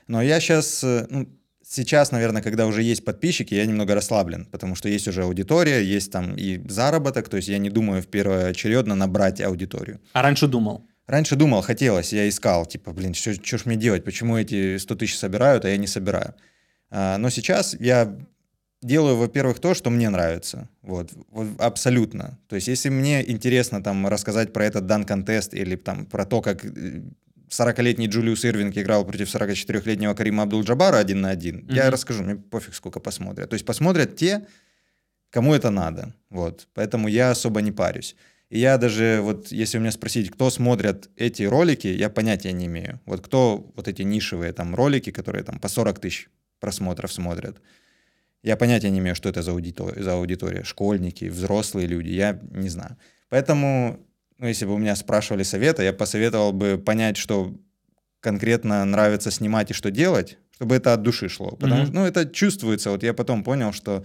Но я сейчас, ну, сейчас, наверное, когда уже есть подписчики, я немного расслаблен, потому что есть уже аудитория, есть там и заработок, то есть я не думаю в первоочередно набрать аудиторию. А раньше думал. Раньше думал, хотелось, я искал, типа, блин, что ж мне делать, почему эти 100 тысяч собирают, а я не собираю. А, но сейчас я делаю, во-первых, то, что мне нравится, вот, вот, абсолютно. То есть, если мне интересно там рассказать про этот дан контест или там про то, как э, 40-летний Джулиус Ирвинг играл против 44-летнего Карима Абдул-Джабара один на один, я Мгм. расскажу, мне пофиг, сколько посмотрят. То есть, посмотрят те, кому это надо, вот. Поэтому я особо не парюсь. И я даже, вот если у меня спросить, кто смотрят эти ролики, я понятия не имею. Вот кто вот эти нишевые там ролики, которые там по 40 тысяч просмотров смотрят, я понятия не имею, что это за аудитория, за аудитория. Школьники, взрослые люди, я не знаю. Поэтому, ну, если бы у меня спрашивали совета, я посоветовал бы понять, что конкретно нравится снимать и что делать, чтобы это от души шло. Потому Мгм. что, ну, это чувствуется. Вот я потом понял, что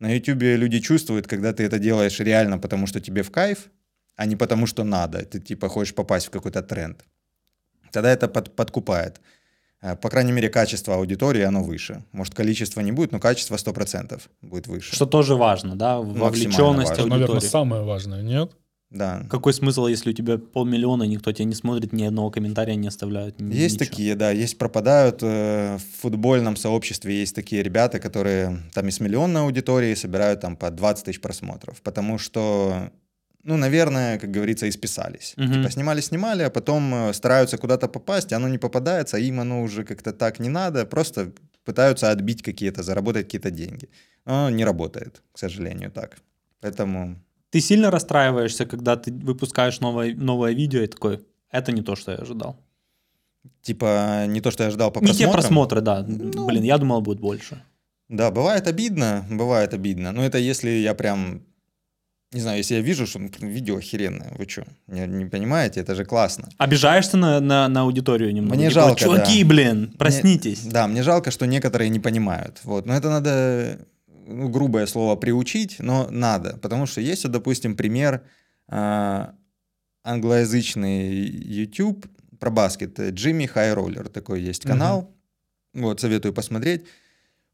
на YouTube люди чувствуют, когда ты это делаешь реально, потому что тебе в кайф, а не потому что надо. Ты типа хочешь попасть в какой-то тренд. Тогда это под- подкупает. Э, По крайней мере, качество аудитории, оно выше. Может, количество не будет, но качество 100% будет выше. Что тоже важно, да, вовлеченность важно. Это, наверное, аудитории. самое важное, нет? Да. Какой смысл, если у тебя полмиллиона, никто тебя не смотрит, ни одного комментария не оставляют? ни- Есть ничего? такие, да, есть пропадают. э, В футбольном сообществе есть такие ребята, которые там из миллионной аудитории собирают там по 20 тысяч просмотров, потому что, ну, наверное, как говорится, исписались. Мгм. Типа снимали-снимали, а потом э, стараются куда-то попасть, оно не попадается, а им оно уже как-то так не надо, просто пытаются отбить какие-то, заработать какие-то деньги. Но оно не работает, к сожалению, так. Поэтому Ты сильно расстраиваешься, когда ты выпускаешь новое, новое видео и такой, это не то, что я ожидал. Типа, не то, что я ждал по не те просмотрам. просмотры, да. Ну. Блин, я думал, будет больше. Да, бывает обидно, бывает обидно. Но это если я прям, не знаю, если я вижу, что видео охеренное, вы что, не, не понимаете, это же классно. Обижаешься на, на, на аудиторию немного? Мне Типа, жалко, Чуваки, да. блин, проснитесь. Мне- да, мне жалко, что некоторые не понимают. Вот. Но это надо, ну, грубое слово, приучить, но надо. Потому что есть, допустим, пример а, англоязычный YouTube про баскет. Джимми Хайроллер такой есть канал. Вот, советую посмотреть.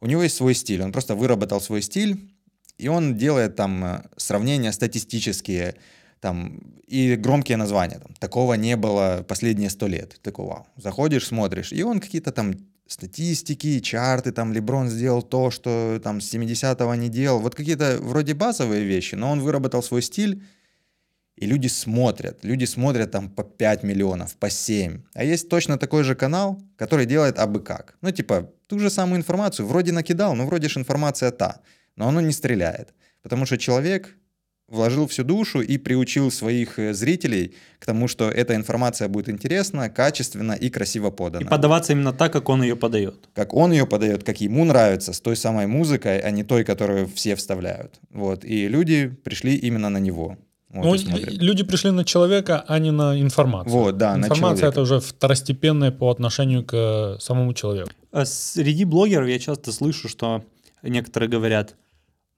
У него есть свой стиль. Он просто выработал свой стиль, и он делает там э, сравнения статистические, там, и громкие названия. Там, Такого не было последние сто лет. Вау. Заходишь, смотришь, и он какие-то там статистики, чарты, там, Леброн сделал то, что там с 70-го не делал. Вот какие-то вроде базовые вещи, но он выработал свой стиль, и люди смотрят. Люди смотрят там по 5 миллионов, по 7. А есть точно такой же канал, который делает абы как. Ну, типа, ту же самую информацию вроде накидал, но вроде же информация та. Но оно не стреляет. Потому что человек вложил всю душу и приучил своих э, зрителей к тому, что эта информация будет интересна, качественна и красиво И подана. подаваться именно так, как он ее подает. Как он ее подает, как ему нравится, с той самой музыкой, а не той, которую все вставляют. Вот. И люди пришли именно на него. Вот, Ну, и люди пришли на человека, а не на информацию. Вот, да, Информация это уже второстепенная по отношению к э, самому человеку. А Среди блогеров я часто слышу, что некоторые говорят,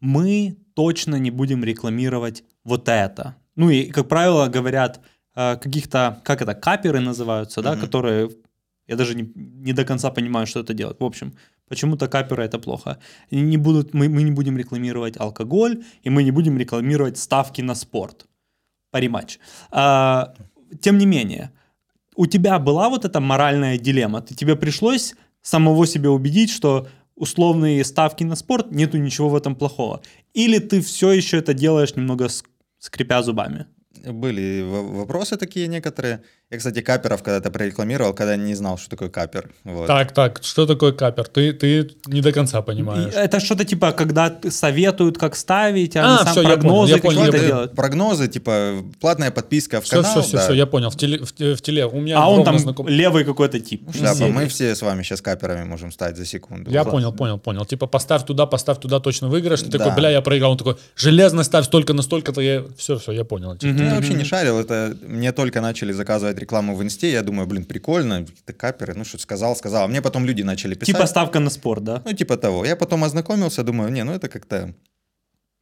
мы точно не будем рекламировать вот это. Ну и, как правило, говорят э, каких-то, как это, каперы называются, да, Мгм. которые, я даже не, не до конца понимаю, что это делать. В общем, почему-то каперы это плохо. И не будут, мы, мы не будем рекламировать алкоголь, и мы не будем рекламировать ставки на спорт. Париматч. А, тем не менее, у тебя была вот эта моральная дилемма? Ты, тебе пришлось самого себя убедить, что условные ставки на спорт, нету ничего в этом плохого? Или ты все еще это делаешь немного ск- скрипя зубами? Были вопросы такие некоторые. Я, кстати, каперов когда-то прорекламировал, когда не знал, что такое капер. Вот. Так, так, что такое капер? Ты, ты не до конца понимаешь. Это что-то типа, когда советуют, как ставить, а, А, они сам я понял, прогнозы я понял, какие-то Это делают. прогнозы, типа платная подписка в Все, канал. все, все, да. все, я понял. В теле, в, в теле. У меня А он там знаком- левый какой-то тип. Шляпа, Серии. мы все с вами сейчас каперами можем стать за секунду. Я Вот. понял, понял, понял. Типа поставь туда, поставь туда, точно выиграешь. Ты Да. такой, бля, я проиграл. Он такой, железно ставь столько на столько-то. Я... Все, все, я понял. Типа, Я вообще не шарил, это мне только начали заказывать рекламу в инсте, я думаю, блин, прикольно, какие-то каперы, ну что сказал, сказал. А мне потом люди начали писать. Типа ставка на спорт, да? Ну, типа того. Я потом ознакомился, думаю, не, ну это как-то,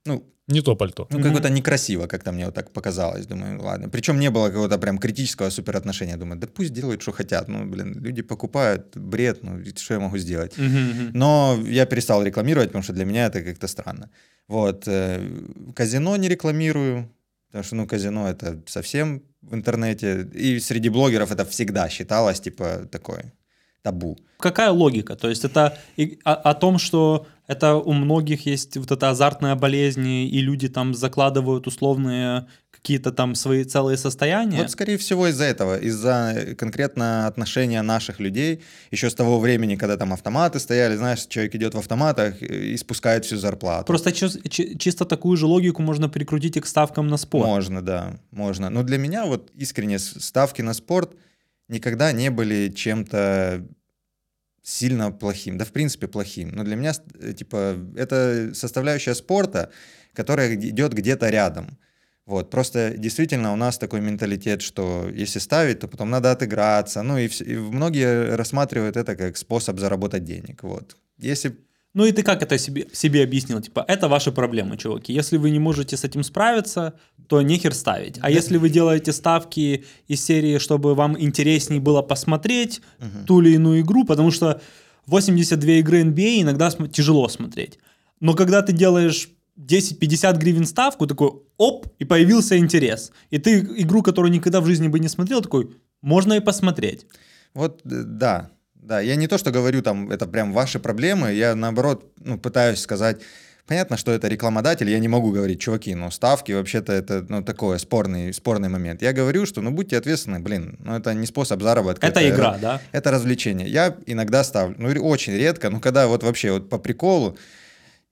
ну, Не то пальто. ну какое-то некрасиво, как-то мне вот так показалось. Думаю, ладно. Причем не было какого-то прям критического суперотношения. Думаю, да пусть делают, что хотят. Ну, блин, люди покупают, бред, ну, что я могу сделать? Но я перестал рекламировать, потому что для меня это как-то странно. Вот. э, Казино не рекламирую, потому что, ну, казино это совсем в интернете. И среди блогеров это всегда считалось, типа, такое табу. Какая логика? То есть это о, о том, что это у многих есть вот эта азартная болезнь, и люди там закладывают условные какие-то там свои целые состояния? Вот, скорее всего, из-за этого, из-за конкретно отношения наших людей, еще с того времени, когда там автоматы стояли, знаешь, человек идет в автоматах и спускает всю зарплату. Просто чи- чисто такую же логику можно прикрутить и к ставкам на спорт. Можно, да, можно. Но для меня вот искренне ставки на спорт никогда не были чем-то сильно плохим, да в принципе плохим. Но для меня э, типа это составляющая спорта, которая идет где-то рядом. Вот, просто действительно у нас такой менталитет, что если ставить, то потом надо отыграться. Ну и, вс- и многие рассматривают это как способ заработать денег. Вот. Если Ну и ты как это себе, себе объяснил? Типа, это ваши проблемы, чуваки. Если вы не можете с этим справиться, то нехер ставить. А если вы делаете ставки из серии, чтобы вам интереснее было посмотреть ту или иную игру, потому что 82 игры NBA иногда см- тяжело смотреть. Но когда ты делаешь 10-50 гривен ставку, такой оп, и появился интерес. И ты игру, которую никогда в жизни бы не смотрел, такой, можно и посмотреть. Вот, э, да, да. Я не то, что говорю, там, это прям ваши проблемы, я, наоборот, ну, пытаюсь сказать, понятно, что это рекламодатель, я не могу говорить, чуваки, ну, ставки, вообще-то, это, ну, такое, спорный, спорный момент. Я говорю, что, ну, будьте ответственны, блин, ну, это не способ заработка. Это игра, да? Это развлечение. Я иногда ставлю, ну, очень редко, ну, когда вот вообще вот по приколу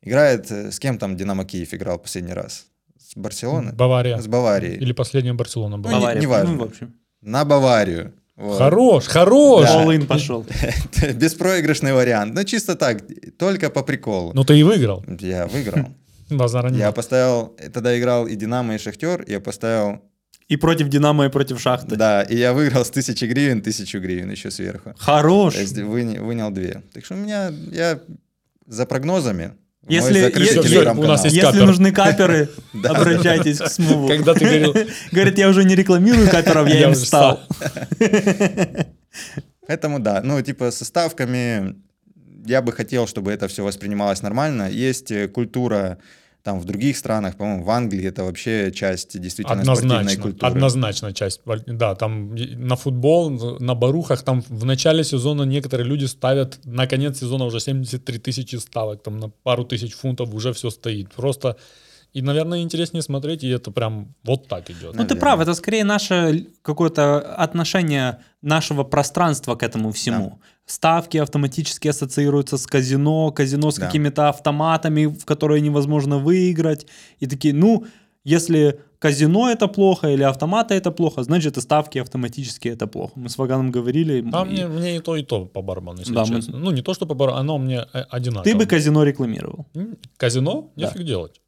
играет, э, с кем там Динамо Киев играл последний раз? С Барселоны? Бавария. С Баварией. Или последняя Барселона была. Ну, не- Бавария. неважно. Ну, в общем. На Баварию. Вот. Хорош, хорош. Да. All-in пошел. Беспроигрышный вариант. Ну, чисто так, только по приколу. Ну ты и выиграл. Я выиграл. Базара Я нет. поставил, тогда играл и Динамо, и Шахтер, я поставил, И против Динамо, и против Шахты. да, и я выиграл с тысячи гривен, тысячу гривен еще сверху. Хорош. То есть выня- вынял две. Так что у меня, я за прогнозами. Если- если- у нас есть Если нужны каперы, обращайтесь к Смуву. Когда ты говорил, Говорит, я уже не рекламирую каперов, я им стал. Поэтому да, ну типа со ставками я бы хотел, чтобы это все воспринималось нормально. Есть э, культура там в других странах, по-моему, в Англии это вообще часть действительно спортивной однозначно, культуры. однозначно часть. Да, там на футбол, на барухах, там в начале сезона некоторые люди ставят, на конец сезона уже 73 тысячи ставок, там на пару тысяч фунтов уже все стоит. Просто, и, наверное, интереснее смотреть, и это прям вот так идет. Ну, ты Наверное. прав, это скорее наше какое-то отношение нашего пространства к этому всему. Ставки автоматически ассоциируются с казино, казино с Да. какими-то автоматами, в которые невозможно выиграть. И такие, ну, если казино это плохо или автоматы это плохо, значит и ставки автоматически это плохо. Мы с Ваганом говорили. А и- мне, мне и то, и то по барабану, если Да, мы- честно. Ну, не то, что по барабану, оно мне э, одинаково. Ты бы казино рекламировал. Казино? Да. Нефиг делать.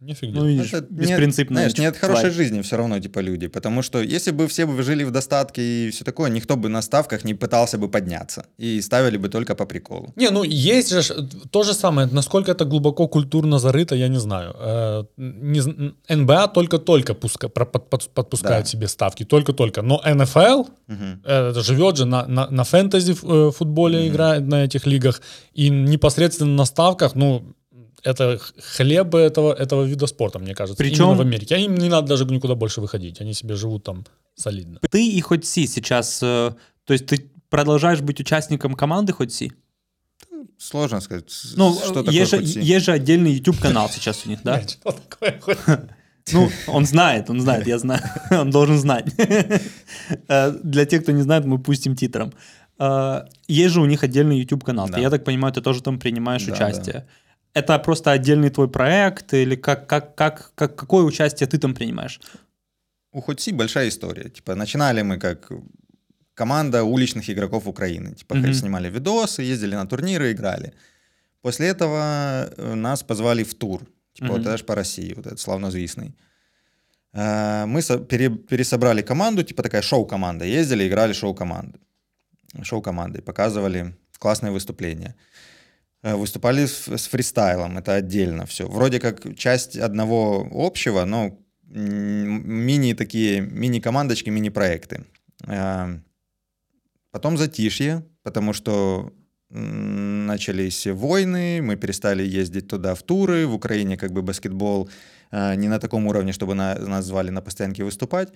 Нифиг Ну, видишь, Это беспринципная Знаешь, не от тварь. хорошей жизни все равно, типа, люди. Потому что если бы все бы жили в достатке и все такое, никто бы на ставках не пытался бы подняться. И ставили бы только по приколу. Не, ну есть же то же самое. Насколько это глубоко культурно зарыто, я не знаю. Э, не НБА только-только пуска, про- под- под- подпускает Да. себе ставки, только-только. Но НФЛ э, живет же на, на, на фэнтези э, футболе играет на этих лигах и непосредственно на ставках, ну это х- хлеб этого, этого вида спорта, мне кажется. Причем- Именно в Америке. А им не надо даже никуда больше выходить. Они себе живут там солидно. Ты и хоть Си сейчас, э, то есть ты продолжаешь быть участником команды хоть Си? Сложно сказать, Ну, что такое есть, же, есть же отдельный YouTube канал сейчас у них, да? Что такое хоть? Ну, он знает, он знает, я знаю. Он должен знать. Э, Для тех, кто не знает, мы пустим титром. Э, Есть же у них отдельный YouTube канал. Да. Я так понимаю, ты тоже там принимаешь Да, участие. Это просто отдельный твой проект или как, как, как, как, какое участие ты там принимаешь? У Хотси большая история. Типа, начинали мы как команда уличных игроков Украины. Типа, Мгм. снимали видосы, ездили на турниры, играли. После этого э, нас позвали в тур. Типа, вот Мгм. аж по России, вот этот славнозвестный. Э, Мы со- пере- пересобрали команду, типа такая шоу-команда. Ездили, играли шоу-команды. Шоу-командой. Показывали классные выступления. Э, Выступали с, фристайлом, это отдельно все. Вроде как часть одного общего, но мини такие, мини-командочки, мини-проекты. Э, Потом затишье, потому что начались войны, мы перестали ездить туда в туры, в Украине как бы баскетбол э, не на таком уровне, чтобы на- нас звали на постоянке выступать.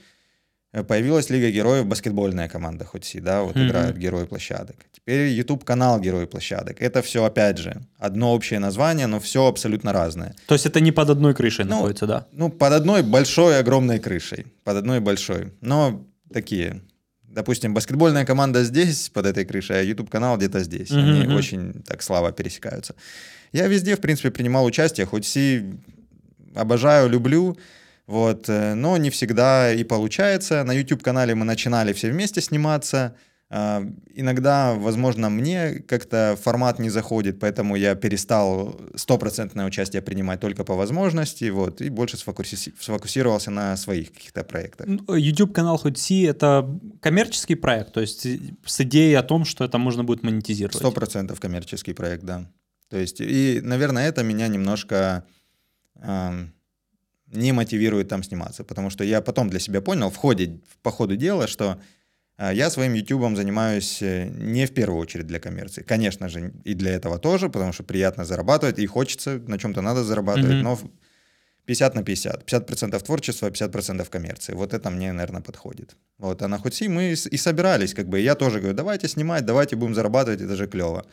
Появилась Лига Героев, баскетбольная команда хоть и, да, вот Мгм. играют Герои площадок. Теперь YouTube-канал Герои площадок. Это все, опять же, одно общее название, но все абсолютно разное. То есть это не под одной крышей Ну, находится, да? Ну, под одной большой, огромной крышей. Под одной большой. Но такие. Допустим, баскетбольная команда здесь, под этой крышей, а YouTube-канал где-то здесь. Мгм, Они очень так слабо пересекаются. Я везде, в принципе, принимал участие, хоть си обожаю, люблю, вот, э, но не всегда и получается. На YouTube-канале мы начинали все вместе сниматься. А, Иногда, возможно, мне как-то формат не заходит, поэтому я перестал стопроцентное участие принимать только по возможности, вот, и больше сфокуси- сфокусировался на своих каких-то проектах. Ну, YouTube канал хоть Си это коммерческий проект, то есть с идеей о том, что это можно будет монетизировать. Сто процентов коммерческий проект, да. То есть, и, наверное, это меня немножко ам, не мотивирует там сниматься, потому что я потом для себя понял в ходе, по ходу дела, что а, я своим ютубом занимаюсь э, не в первую очередь для коммерции. Конечно же, и для этого тоже, потому что приятно зарабатывать, и хочется, на чем-то надо зарабатывать, Мгм. но в- 50 на 50. 50% творчества, 50% коммерции. Вот это мне, наверное, подходит. Вот, а на Хотси мы и собирались, как бы, я тоже говорю, давайте снимать, давайте будем зарабатывать, это же клево.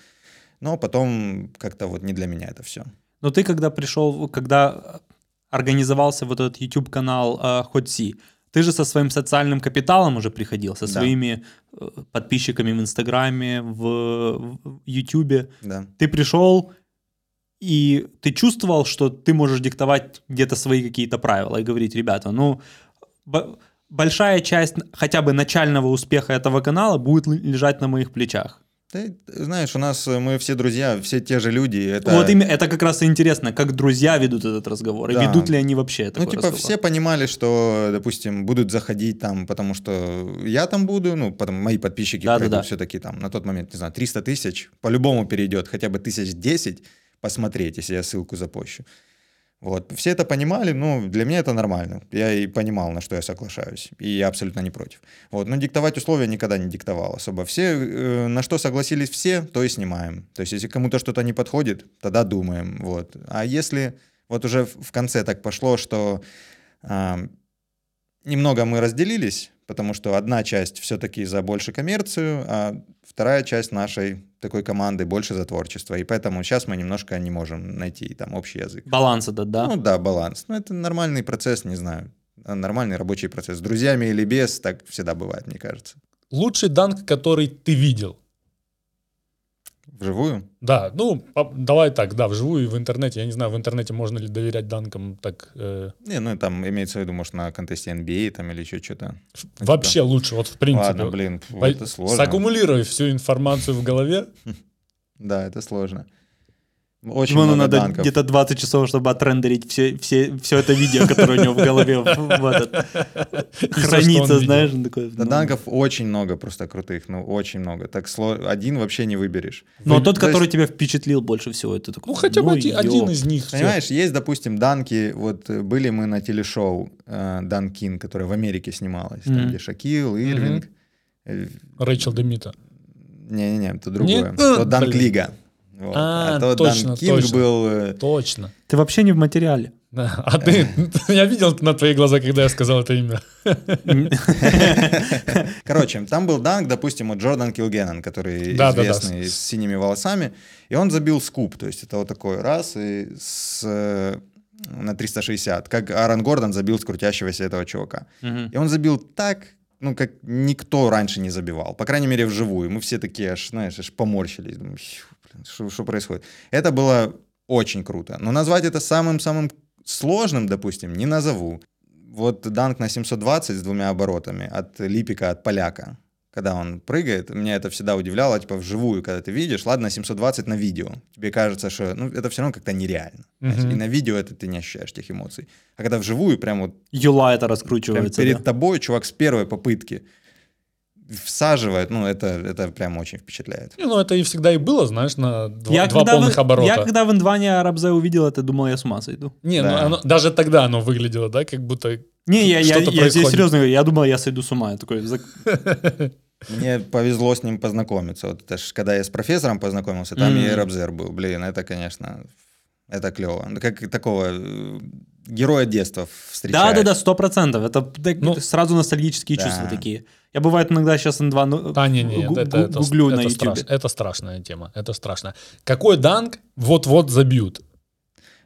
Но потом как-то вот не для меня это все. Но ты когда пришел, когда организовался вот этот YouTube канал э, ты же со своим социальным капиталом уже приходил, со Да. своими э, подписчиками в Инстаграме, в, в Ютубе. Да. Ты пришел и ты чувствовал, что ты можешь диктовать где-то свои какие-то правила и говорить, ребята, ну большая часть хотя бы начального успеха этого канала будет лежать на моих плечах. Ты знаешь, у нас э, мы все друзья, все те же люди. Это... Вот именно это как раз и интересно, как друзья ведут этот разговор, и Да. ведут ли они вообще Ну, такой типа, разговор. все понимали, что, допустим, будут заходить там, потому что я там буду, ну, потом мои подписчики Да, да, пройдут да. все-таки там, на тот момент, не знаю, 300 тысяч, по-любому перейдет, хотя бы тысяч 10 посмотреть, если я ссылку запущу. Вот. Все это понимали, ну, для меня это нормально. Я и понимал, на что я соглашаюсь. И я абсолютно не против. Вот. Но диктовать условия никогда не диктовал особо. Все, э, на что согласились все, то и снимаем. То есть, если кому-то что-то не подходит, тогда думаем. Вот. А если вот уже в конце так пошло, что а, немного мы разделились, потому что одна часть все-таки за больше коммерцию, а вторая часть нашей такой команды больше за творчество. И поэтому сейчас мы немножко не можем найти там общий язык. Баланс этот, да? Ну да, баланс. Ну это нормальный процесс, не знаю. а, Нормальный рабочий процесс. С друзьями или без, так всегда бывает, мне кажется. Лучший данк, который ты видел. Вживую? Да, ну, давай так, да, вживую и в интернете. Я не знаю, в интернете можно ли доверять данкам так. э, Не, ну там имеется в виду, может, на контесте NBA там или еще что-то. вообще лучше, вот в принципе. Ладно, блин, По- это сложно. Саккумулируй всю информацию в голове. Да, это сложно. Очень Ему много надо данков. где-то 20 часов, чтобы отрендерить все, все, все это видео, которое у него в голове хранится, знаешь. Да, ну. данков очень много просто крутых, ну, очень много. Так сло- один вообще не выберешь. Но Вы- тот, то есть, который тебя впечатлил больше всего, это такой, Ну, хотя бы один, из них. Понимаешь, есть, допустим, данки, вот э, были мы на телешоу э, Дан Кин, которое в Америке Мгм. где Шакил, Ирвинг. Э, Рэйчел Демита. Не-не-не, это другое. Нет? То Дан Блин. Вот. А, то точно, Дан Кинг точно. был... э, Точно. Ты вообще не в материале. Да. А ты, я видел на твои глаза, когда я сказал это имя. Короче, там был данк, допустим, вот Джордан Килгеннон, который Да, да, да. известный с синими волосами, и он забил скуп, то есть это вот такой раз и с, э, на 360, как Аарон Гордон забил с крутящегося этого чувака. Мгм. И он забил так, ну, как никто раньше не забивал. По крайней мере, вживую. Мы все такие, аж, знаешь, аж поморщились. Думаю, «Фью, блин, что, что происходит? Это было очень круто. Но назвать это самым-самым сложным, допустим, не назову. Вот данк на 720 с двумя оборотами от Липика, от поляка. Когда он прыгает, меня это всегда удивляло, типа вживую, когда ты видишь, ладно, 720 на видео. Тебе кажется, что ну, это все равно как-то нереально. знаете, Мгм. И на видео это ты не ощущаешь тех эмоций. А когда вживую, прям вот Юла это Прям раскручивается. перед да. тобой чувак с первой попытки всаживает, ну, это, это прям очень впечатляет. Не, Ну, это и всегда и было, знаешь, на два, Я два когда, полных в, оборота. я когда в Индване Арабзе увидел это, думал, я с ума сойду. Не, ну Да. оно- даже тогда оно выглядело, да, как будто... Не, я, я, я происходит. серьезно говорю, я думал, я сойду с ума. Я такой, Мне повезло с ним познакомиться. Вот это ж, когда я с профессором познакомился, там и Мгм. Рабзер был. Блин, это, конечно, это клево. Ну, Как такого э, героя детства встречаешь. Да, да, да, сто процентов. Это так, Ну, сразу ностальгические да. чувства такие. Я бывает иногда сейчас N2 ну, А, не, не, гу- это, гу- это, гуглю это, на YouTube. страш- это страшная тема, это страшно. Какой данк вот-вот забьют?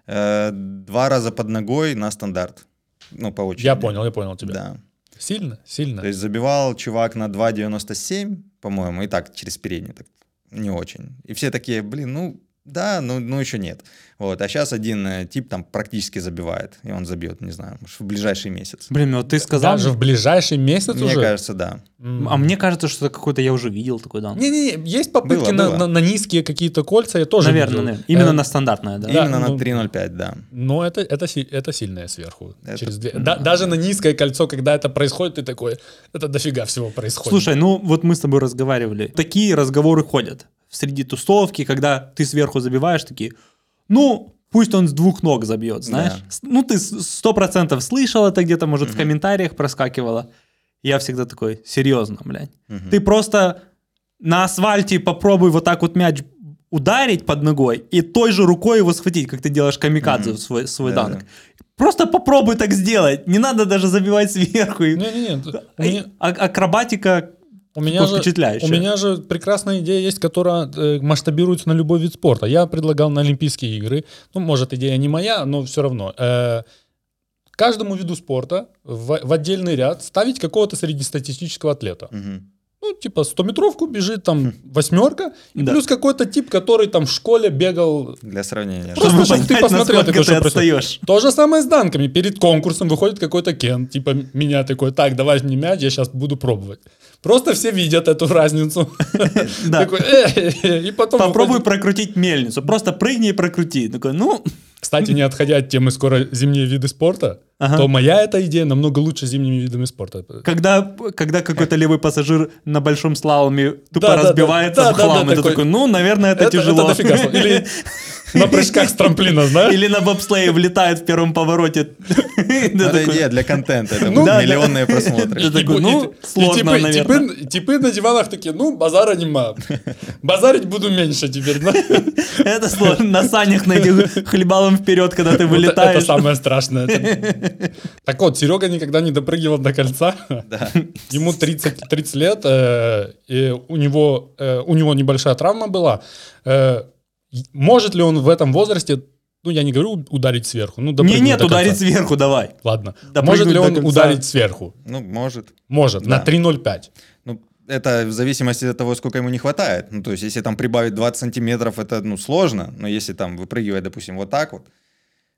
Э, Два раза под ногой на стандарт. Ну, по очереди. Я понял, я понял тебя. Да. Сильно, сильно. То есть забивал чувак на 2.97, по-моему, и так через передний, так не очень. И все такие, блин, ну да, ну, ну еще нет. Вот, а сейчас один э, тип там практически забивает, и он забьет, не знаю, может, в ближайший месяц. Блин, ну вот ты сказал... Даже в ближайший месяц Мне уже? кажется, да. М. А мне кажется, что это какой-то я уже видел такой дан. Не-не-не, есть попытки Было, на, было. на- на низкие какие-то кольца, я тоже Наверное, видел. наверное. Именно Э, на стандартное, да. Именно ну, на 3.05, да. Но это, это, си- это сильное сверху. Это- Через две- Да- даже на низкое кольцо, когда это происходит, ты такой, это дофига всего происходит. Слушай, ну вот мы с тобой разговаривали. Такие разговоры ходят среди тусовки, когда ты сверху забиваешь, такие, ну, пусть он с двух ног забьет, знаешь. Да. Ну, ты сто процентов слышал это где-то, может, в комментариях проскакивало. Я всегда такой, серьезно, блядь. Ты просто на асфальте попробуй вот так вот мяч ударить под ногой и той же рукой его схватить, как ты делаешь камикадзе в свой, свой Да, данк. да. Просто попробуй так сделать. Не надо даже забивать сверху. У А- меня- а- Акробатика У меня, же, впечатляющая. у меня же прекрасная идея есть, которая э, масштабируется на любой вид спорта. Я предлагал на Олимпийские игры, ну, может, идея не моя, но все равно. э, каждому виду спорта в, в отдельный ряд ставить какого-то среднестатистического атлета. Мгм. Ну, типа 100-метровку бежит там восьмерка, и Да. плюс какой-то тип, который там в школе бегал. Для сравнения. Просто Чтобы чтоб ты посмотрел, такой, ты отстаешь. То же самое с данками. Перед конкурсом выходит какой-то Кен, типа меня такой, так, давай мне мяч, я сейчас буду пробовать. Просто все видят эту разницу. Да. И потом Попробуй прокрутить мельницу. Просто прыгни и прокрути. Такой, ну, Кстати, не отходя от темы скоро зимние виды спорта, Ага. то моя эта идея намного лучше зимними видами спорта. когда, когда какой-то левый пассажир на большом слаломе тупо Да, да, да. разбивается Да, в да, да, хлам, и ты такой- такой, ну, наверное, это, Это, тяжело. это дофига. Или на прыжках с трамплина, знаешь? Или на бобслее влетает в первом повороте. Это идея для контента, это Ну, миллионные просмотры. И- ну, сложно, наверное. типы- на диванах такие, ну, базара нема. Базарить буду меньше теперь. да? Это сложно. На санях на этих хлебалом вперед, когда ты Вот Это вылетаешь. самое страшное. Так вот, Серега никогда не допрыгивал до кольца. Ему 30, 30 лет, э, и у него, э, у него небольшая травма была. Может ли он в этом возрасте, ну, я не говорю ударить сверху, ну, Не, нет, до ударить кольца. сверху давай. Ладно. Допрыгнуть Может ли он ударить сверху? Ну, может. Может, на Да. 3.05. Ну, это в зависимости от того, сколько ему не хватает. Ну, то есть, если там прибавить 20 сантиметров, это, ну, сложно. Но если там выпрыгивать, допустим, вот так вот,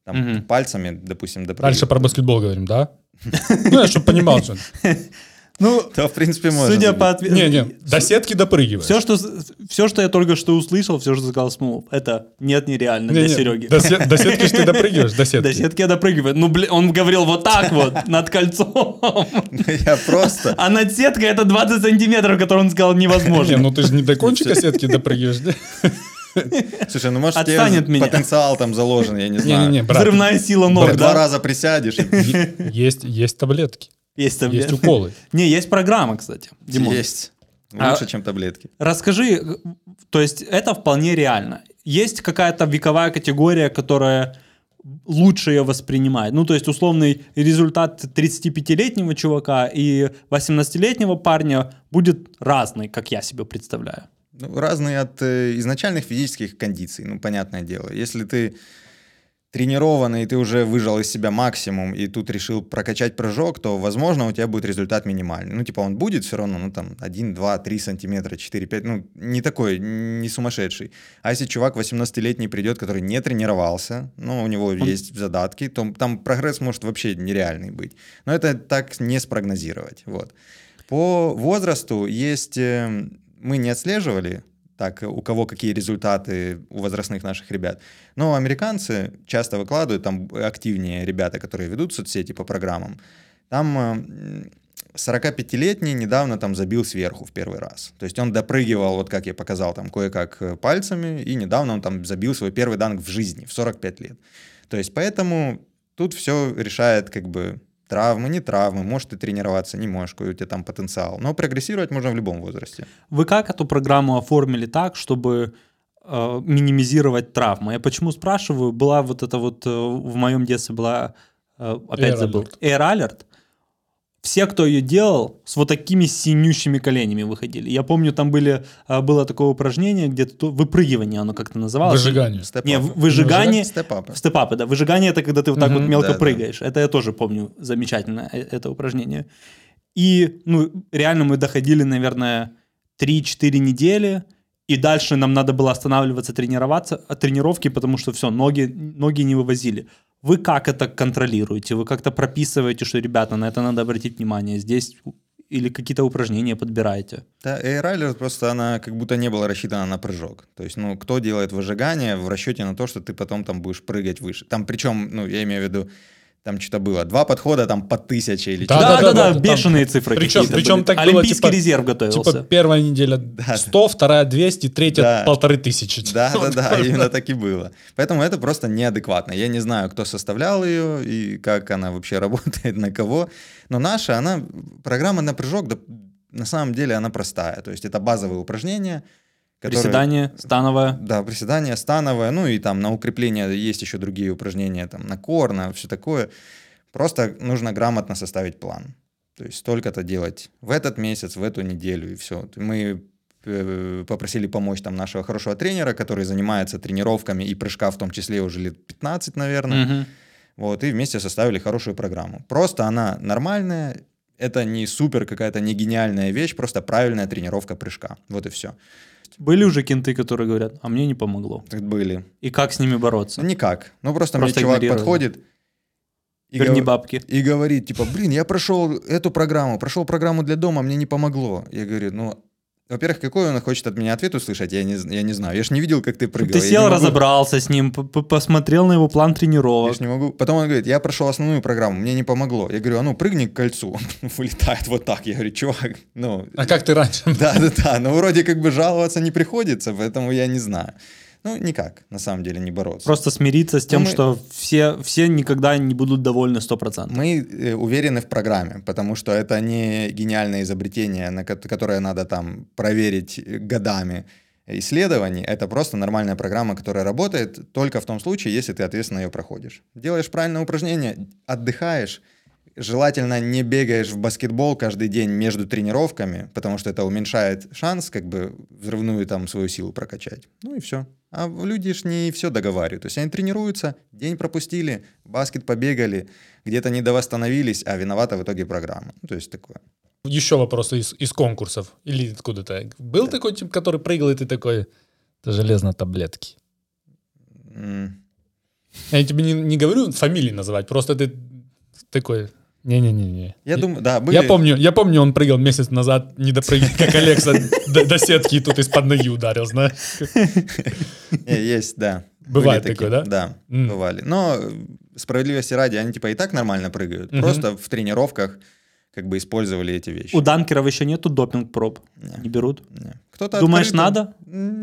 там, Мгм. пальцами, допустим, допрыгивать. Дальше про баскетбол говорим, да? Ну, я чтобы понимал, что... Ну, То, в принципе, можно. судя по ответу... Не-не, до сетки допрыгиваешь. Все что, все, что я только что услышал, все, что сказал Смолов, это нет, нереально для Не-не, Сереги. До, се- до сетки ты допрыгиваешь, до сетки. До сетки я допрыгиваю. Ну, блин, он говорил вот так вот, над кольцом. Я просто... А над сеткой это 20 сантиметров, которые он сказал Не, невозможно. ну ты же не до кончика сетки допрыгиваешь. да? Слушай, ну может у Отстань тебя от меня. потенциал там заложен, я не знаю. Не-не-не, брат. Взрывная сила ног, Два да? раза присядешь, Есть, есть таблетки, Есть там. есть уколы. Не, есть программа, кстати. Димон. есть. А- Лучше, чем таблетки. Расскажи, то есть это вполне реально. Есть какая-то вековая категория, которая лучше ее воспринимает. Ну, то есть условный результат 35-летнего чувака и 18-летнего парня будет разный, как я себе представляю. Ну, разные от э, изначальных физических кондиций, ну, понятное дело. Если ты тренированный, ты уже выжал из себя максимум, и тут решил прокачать прыжок, то, возможно, у тебя будет результат минимальный. Ну, типа, он будет все равно, ну, там, 1, 2, 3 сантиметра, 4, 5, ну, не такой, не сумасшедший. А если чувак 18-летний придет, который не тренировался, ну, у него есть задатки, то там прогресс может вообще нереальный быть. Но это так не спрогнозировать, вот. По возрасту есть... э, Мы не отслеживали, так, у кого какие результаты у возрастных наших ребят. Но американцы часто выкладывают, там активнее ребята, которые ведут соцсети по программам. Там э, 45-летний недавно там забил сверху в первый раз. То есть он допрыгивал, вот как я показал, там кое-как э, пальцами, и недавно он там забил свой первый данк в жизни, в 45 лет. То есть поэтому тут все решает как бы травмы, не травмы, может ты тренироваться, не можешь, какой у тебя там потенциал. Но прогрессировать можно в любом возрасте. Вы как эту программу оформили так, чтобы э, минимизировать травмы? Я почему спрашиваю? Была вот это вот э, в моем детстве была, э, опять Air забыл, Alert. Air Alert. Все, кто ее делал, с вот такими синющими коленями выходили. Я помню, там были, э, было такое упражнение, где то выпрыгивание, оно как-то называлось. Выжигание. Степ Не, выжигание, Степ-апы. степапы, да. Выжигание это когда ты вот так Мгм. вот мелко Да, да. прыгаешь. Это я тоже помню замечательно, э, это упражнение. И, ну, реально мы доходили, наверное, 3-4 недели, и дальше нам надо было останавливаться, тренироваться, от тренировки, потому что все, ноги, ноги не вывозили. Вы как это контролируете? Вы как-то прописываете, что, ребята, на это надо обратить внимание, здесь или какие-то упражнения подбираете? Да, Alert просто она как будто не была рассчитана на прыжок. То есть, ну, кто делает выжигание в расчете на то, что ты потом там будешь прыгать выше. Там причем, ну, я имею в виду, там что-то было, два подхода там по тысяче или Да, что-то. Да, да, да, там- бешеные цифры Причем- какие-то причем были. так было, Олимпийский типа- резерв готовился. Типа первая неделя 100, вторая 200, третья Да. полторы тысячи. Да, да, да, именно так и было. Поэтому это просто неадекватно. Я не знаю, кто составлял ее и как она вообще работает, на кого. Но наша, она, программа на прыжок, да, на самом деле она простая. То есть это базовые упражнения. Которые- Приседание, становое. Да, приседания, становое, ну и там на укрепление есть еще другие упражнения, там на кор, на все такое. Просто нужно грамотно составить план. То есть столько-то делать в этот месяц, в эту неделю и все. Мы э, попросили помочь там нашего хорошего тренера, который занимается тренировками и прыжка в том числе уже лет 15, наверное. Мгм. Вот, и вместе составили хорошую программу. Просто она нормальная, это не супер какая-то не гениальная вещь, просто правильная тренировка прыжка. Вот и все. Были уже кенты, которые говорят, а мне не помогло. Так были. И как с ними бороться? Ну, никак. Ну, просто, Просто мне чувак подходит и, Верни гов- бабки. и говорит, типа, блин, я прошел эту программу, прошел программу для дома, мне не помогло. Я говорю, ну, во-первых, какой он хочет от меня ответ услышать, я не, я не знаю. Я ж не видел, как ты прыгал. Ты я сел, могу- разобрался с ним, посмотрел на его план Я тренировок. ж не могу. Потом он говорит, я прошел основную программу, мне не помогло. Я говорю, а ну прыгни к кольцу. Он вылетает вот так. Я говорю, чувак, ну, А как ты раньше? да, да, да, но вроде как бы жаловаться не приходится, поэтому я не знаю. Ну, никак, на самом деле, не бороться. Просто смириться с тем, Ну, мы- что все, все никогда не будут довольны 100%. Мы э, уверены в программе, потому что это не гениальное изобретение, на ко- которое надо там проверить годами исследований. Это просто нормальная программа, которая работает только в том случае, если ты ответственно ее проходишь. Делаешь правильное упражнение, отдыхаешь, желательно не бегаешь в баскетбол каждый день между тренировками, потому что это уменьшает шанс как бы взрывную там свою силу прокачать. Ну и все. А люди ж не все договаривают. То есть они тренируются, день пропустили, баскет побегали, где-то не довосстановились, а виновата в итоге программа. Ну, то есть такое. Еще вопросы из, из конкурсов. Или откуда-то. Был такой тип, который прыгал, и ты такой, это железно таблетки. М, Я тебе не, не говорю фамилии называть, просто ты такой, Не-не-не. Я думаю, да, были... Я помню, я помню, он прыгал месяц назад, не допрыгал, как Алекса до, до сетки и тут из-под ноги ударил, знаешь. Есть, да. Бывает такое, да? Да, бывали. Но справедливости ради, они типа и так нормально прыгают. Просто в тренировках как бы использовали эти вещи. У данкеров еще нету допинг-проб. Не. Не берут. Не. Кто-то Думаешь, открыто- надо?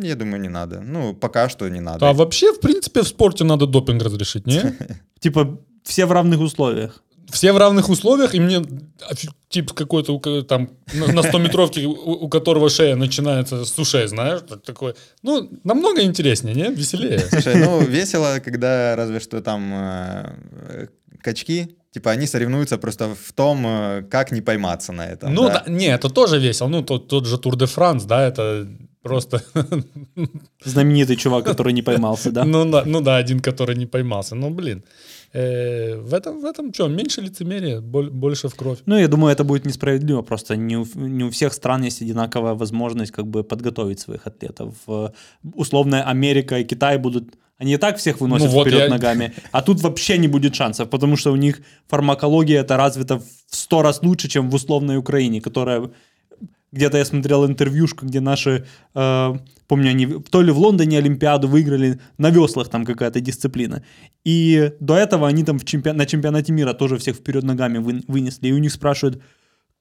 Я думаю, не надо. Ну, пока что не надо. А вообще, в принципе, в спорте надо допинг разрешить, не? Типа все в равных условиях. Все в равных условиях, и мне тип какой-то там на на 100-метровке, у, которого шея начинается с ушей, знаешь, так- такой, ну, намного интереснее, не? Веселее. Слушай, ну весело, когда разве что там э, качки, типа они соревнуются просто в том, э, как не пойматься на этом. Ну, да. да, не, это тоже весело. Ну, тот, тот же Тур де Франс, да, это просто... Знаменитый чувак, который не поймался, да? Ну, да, ну да, один, который не поймался. Ну, блин. Э, в этом, в этом что, меньше лицемерия, боль- больше в кровь. Ну, я думаю, это будет несправедливо. Просто не у, не у всех стран есть одинаковая возможность как бы подготовить своих атлетов. Условная Америка и Китай будут... Они и так всех выносят Ну вот вперед я- ногами, а тут вообще не будет шансов, потому что у них фармакология это развита в сто раз лучше, чем в условной Украине, которая где-то я смотрел интервьюшку, где наши, э, помню, они то ли в Лондоне Олимпиаду выиграли, на веслах там какая-то дисциплина. И до этого они там в чемпион- на чемпионате мира тоже всех вперед ногами вы- вынесли. И у них спрашивают,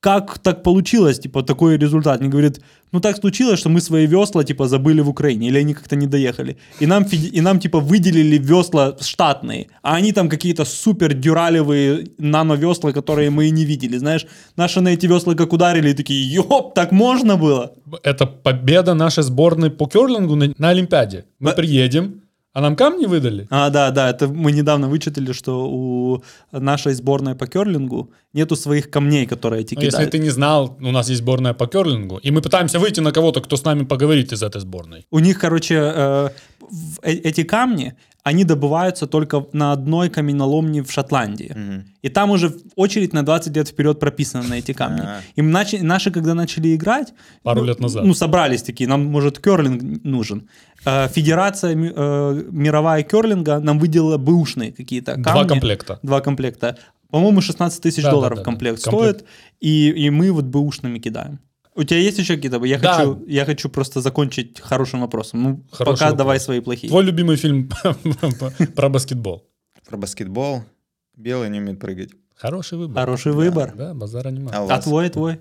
как так получилось, типа, такой результат? Они говорят, ну так случилось, что мы свои весла, типа, забыли в Украине, или они как-то не доехали. И нам, и нам типа, выделили весла штатные, а они там какие-то супер дюралевые нано-весла, которые мы и не видели, знаешь. Наши на эти весла как ударили, и такие, ёп, так можно было? Это победа нашей сборной по керлингу на, на Олимпиаде. Мы Ба- приедем, а нам камни выдали. А, да, да, это мы недавно вычитали, что у нашей сборной по керлингу нету своих камней, которые эти Ну, если кидают. ты не знал, у нас есть сборная по керлингу, и мы пытаемся выйти на кого-то, кто с нами поговорит из этой сборной. У них, короче, э, э- эти камни, они добываются только на одной каменоломне в Шотландии. Мгм. И там уже очередь на 20 лет вперед прописана на эти камни. А. И начали, наши, когда начали играть, Пару ну, лет назад. ну, собрались такие, нам, может, керлинг нужен. Э, Федерация э, мировая керлинга нам выделила бэушные какие-то камни. Два комплекта. Два комплекта. По-моему, 16 тысяч Да, долларов да, да. комплект Комплект. стоит, и, и мы вот бэушными кидаем. У тебя есть еще какие-то? Я, Да. хочу, я хочу просто закончить хорошим вопросом. Ну, Хороший пока вопрос. давай свои плохие. Твой любимый фильм про баскетбол. Про баскетбол. Белый не умеет прыгать. Хороший выбор. Хороший выбор. Да, базара нема. А А твой, твой?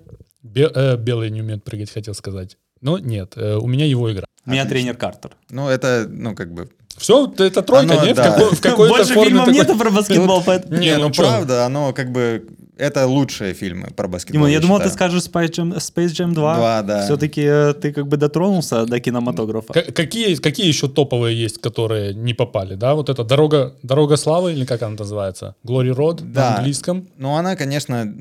Э, белый не умеет прыгать, хотел сказать. Но нет, э, у меня его игра. У меня тренер Картер. Ну, это, ну, как бы... Все, это тройка, Оно, нет? да. В, какой- в какой-то Больше фильмов такой- нету про баскетбол, поэтому... Не, Не, ну ну, правда, оно как бы... Это лучшие фильмы про баскетбол. Димон, я думал, ты считаю. скажешь Space Jam, Space Jam 2. Два, да. Все-таки ты как бы дотронулся до кинематографа. К- Какие, какие еще топовые есть, которые не попали, да? Вот это «Дорога, дорога славы» или как она называется? «Glory Road» Да. на английском. Ну, она, конечно,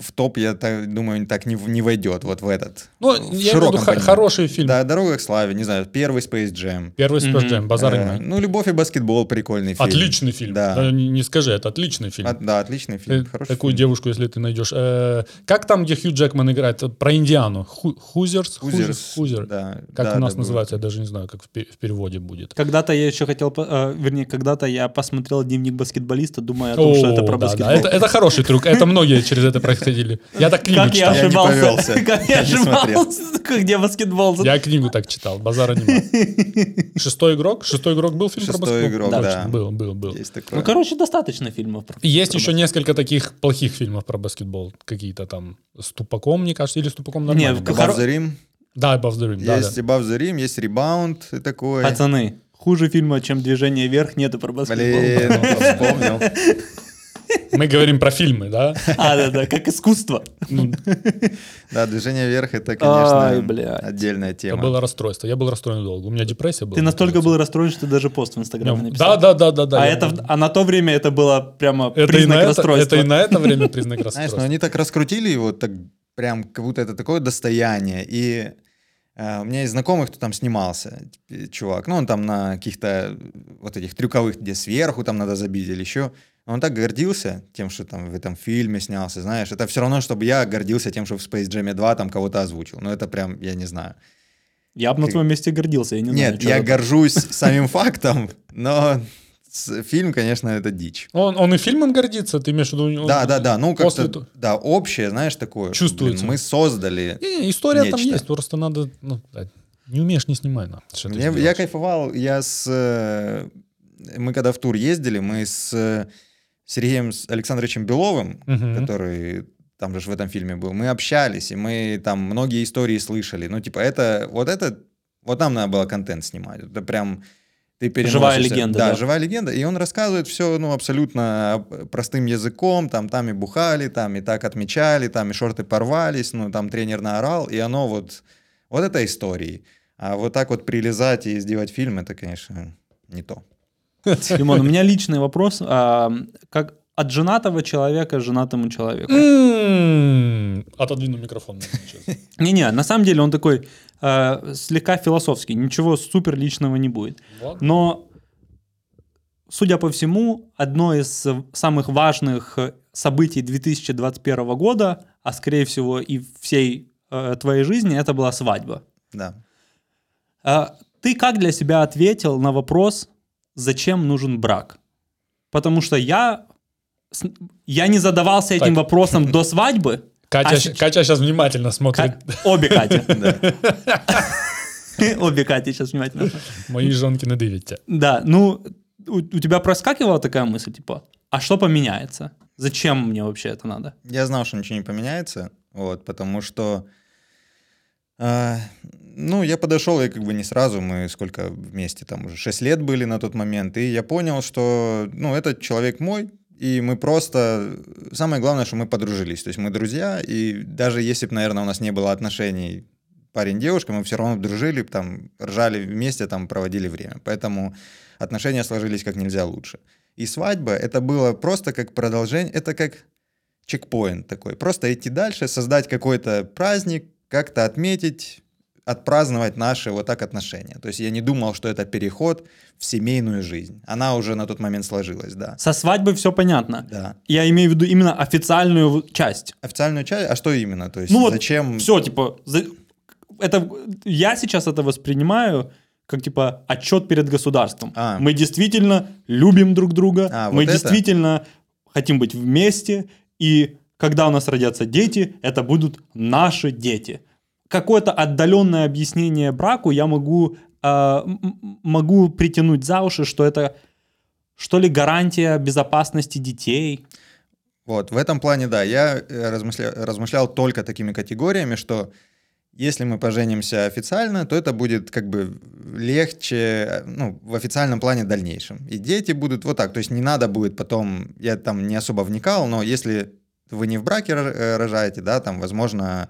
в топ, я так, думаю, так не, не войдет вот в этот. Ну, в я имею в широком виду х- понимании. хороший фильм. Да, «Дорога к славе», не знаю, первый Space Jam. Первый Space. Jam, базар Э, ну, «Любовь и баскетбол» прикольный фильм. Отличный фильм. Да. Да, не, не скажи, это отличный фильм. А, да, отличный Э, фильм. Хороший Такую фильм. девушку, если ты найдешь. Э, как там, где Хью Джекман играет? Про Индиану. Ху- Хузерс? Хузерс. Хузер. Да, Как да, у нас да, называется, я даже не знаю, как в, в переводе будет. Когда-то я еще хотел, э, вернее, когда-то я посмотрел дневник баскетболиста, думая о том, что это О, про да, баскетбол. да, Это, это хороший трюк. Это многие через это проходили. Я так книгу Как я читал. Я не ошибался. повелся. Как я Я не смотрел. ошибался. Где баскетбол? Я книгу так читал, базара нема. Шестой игрок? Шестой игрок был фильм про Шестой баскетбол? игрок, Точно, да. Был, был, был. Такое. Ну, короче, достаточно фильмов. про- Есть про еще несколько таких плохих фильмов про баскетбол. Какие-то там с Тупаком, мне кажется, или с Тупаком нормально. Не, хоро- Above the Rim. Да, Above the Rim, да, Есть да. Above the Rim, есть Rebound и такой. Пацаны, хуже фильма, чем «Движение вверх» нету про баскетбол. Блин, вспомнил. Мы говорим про фильмы, да? А, да-да, как искусство. Ну, Да, движение вверх это, конечно, отдельная Это тема. было расстройство. Я был расстроен долго. У меня депрессия была. Ты настолько был расстроен, что ты даже пост в Инстаграме Ну, написал. Да, да, да, да, да. А, это, а на то время это было прямо это признак на это, расстройства. это и на это время признак Знаешь, ну расстройства. они так раскрутили его, так прям как будто это такое достояние. И э, у меня есть знакомый, кто там снимался, э, чувак. Ну, он там на каких-то вот этих трюковых, где сверху там надо забить или еще. Он так гордился тем, что там в этом фильме снялся, знаешь. Это все равно, чтобы я гордился тем, что в Space Jam 2 там кого-то озвучил. Ну, это прям, я не знаю. Я бы на твоем месте гордился, я не знаю. Нет, я это. горжусь самим фактом, но фильм, конечно, это дичь. Он, он и фильмом гордится, ты имеешь в виду? он- Да, да, да, ну после как-то, то- да, общее, знаешь, такое. Чувствуется. блин, мы создали. Не-не, история там Нечто. есть, просто надо... Ну, не умеешь, не снимай. На, я сделаешь. кайфовал, я с... э, Мы когда в тур ездили, мы с э, Сергеем Александровичем Беловым, Мгм. который там же в этом фильме был, мы общались, и мы там многие истории слышали. Ну, типа, это, вот это, вот нам надо было контент снимать. Это прям ты Живая легенда, Да, да. живая легенда. И он рассказывает все, ну, абсолютно об- простым языком. Там, там и бухали, там и так отмечали, там и шорты порвались, ну, там тренер наорал. И оно вот, вот это истории. А вот так вот прилезать и сделать фильм, это, конечно, не то. Димон, у меня личный вопрос. А, как от женатого человека женатому человеку? Отодвину микрофон. Не-не, на самом деле он такой э, слегка философский, ничего супер личного не будет. Ладно. Но, судя по всему, одно из самых важных событий 2021 года, а скорее всего и всей э, твоей жизни, это была свадьба. Да. А Ты как для себя ответил на вопрос, зачем нужен брак? Потому что я, я не задавался этим Так. вопросом до свадьбы. Катя, А Катя сейчас внимательно смотрит. Ка- Обе Кати. Обе Кати сейчас внимательно. Мої жонки дивляться. Да, ну, у, у тебя проскакивала такая мысль, типа, а что поменяется? Зачем мне вообще это надо? Я знал, что ничего не поменяется, вот, потому что, а, ну, я подошел, и как бы не сразу, мы сколько вместе, там уже 6 лет были на тот момент, и я понял, что, ну, этот человек мой, и мы просто, самое главное, что мы подружились, то есть мы друзья, и даже если бы, наверное, у нас не было отношений парень-девушка, мы все равно дружили, там, ржали вместе, там, проводили время, поэтому отношения сложились как нельзя лучше. И свадьба, это было просто как продолжение, это как чекпоинт такой. Просто идти дальше, создать какой-то праздник, как-то отметить, отпраздновать наши вот так отношения. То есть я не думал, что это переход в семейную жизнь. Она уже на тот момент сложилась, да. Со свадьбой все понятно. Да. Я имею в виду именно официальную часть. Официальную часть, а что именно? То есть Ну вот зачем? Все, типа, за- это, я сейчас это воспринимаю как, типа, отчет перед государством. А. Мы действительно любим друг друга, А, мы вот это? действительно хотим быть вместе, и когда у нас родятся дети, это будут наши дети. Какое-то отдаленное объяснение браку я могу, м- могу притянуть за уши, что это, что ли, гарантия безопасности детей. Вот, в этом плане, да, я э, размышля- размышлял только такими категориями, что если мы поженимся официально, то это будет как бы легче, э, ну, в официальном плане дальнейшем. И дети будут вот так, то есть не надо будет потом, я там не особо вникал, но если вы не в браке э, рожаете, да, там, возможно,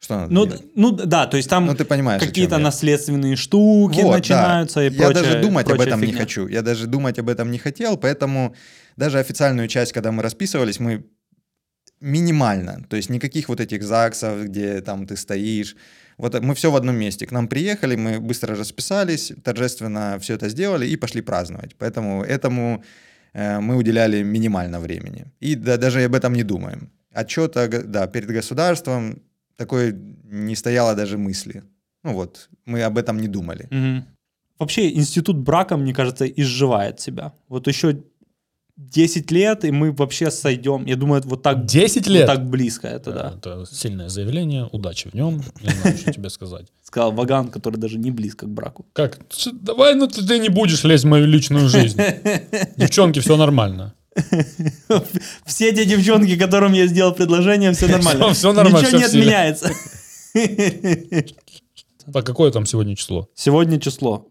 что надо Ну, делать? ну да, то есть там Ну, ты понимаешь, какие-то я. наследственные штуки Вот, начинаются да. и Я прочее. даже думать об этом не фигня. хочу. Я даже думать об этом не хотел, поэтому даже официальную часть, когда мы расписывались, мы минимально, то есть никаких вот этих ЗАГСов, где там ты стоишь. Вот мы все в одном месте. К нам приехали, мы быстро расписались, торжественно все это сделали и пошли праздновать. Поэтому этому э, мы уделяли минимально времени. И да, даже об этом не думаем. Отчета, да, перед государством такой не стояло даже мысли. Ну вот, мы об этом не думали. Мгм. Вообще институт брака, мне кажется, изживает себя. Вот еще 10 лет, и мы вообще сойдем. Я думаю, вот так, 10 вот лет? так близко это, да. Это сильное заявление, удачи в нем. Не знаю, что тебе сказать. Сказал Ваган, который даже не близко к браку. Как? Давай, ну ты, ты не будешь лезть в мою личную жизнь. Девчонки, все нормально. Все те девчонки, которым я сделал предложение, все нормально. Всё нормально, Ничего не отменяется. Так, какое там сегодня число? Сегодня число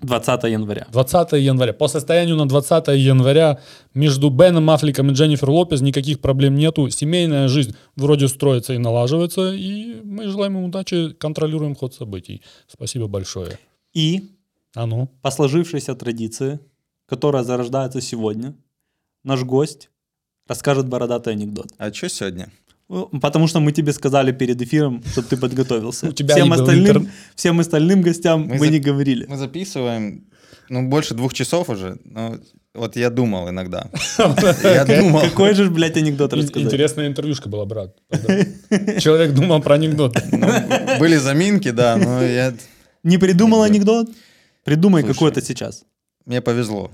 20 января. 20 января. По состоянию на 20 января между Беном Аффлеком и Дженнифер Лопес никаких проблем нету. Семейная жизнь вроде строится и налаживается. И мы желаем им удачи, контролируем ход событий. Спасибо большое. И А ну? по сложившейся традиции, которая зарождается сегодня, наш гость расскажет бородатый анекдот. А что сегодня? Ну, Потому что мы тебе сказали перед эфиром, чтобы ты подготовился. У тебя всем, остальным, всем остальным гостям мы, Мы за- не говорили. Мы записываем, ну, больше двух часов уже. Ну, вот я думал иногда. Я думал. Какой же, блядь, анекдот рассказать? Интересная интервьюшка была, брат. Человек думал про анекдот. Ну, были заминки, да, но я... Не придумал анекдот? Придумай какой-то сейчас. мне повезло.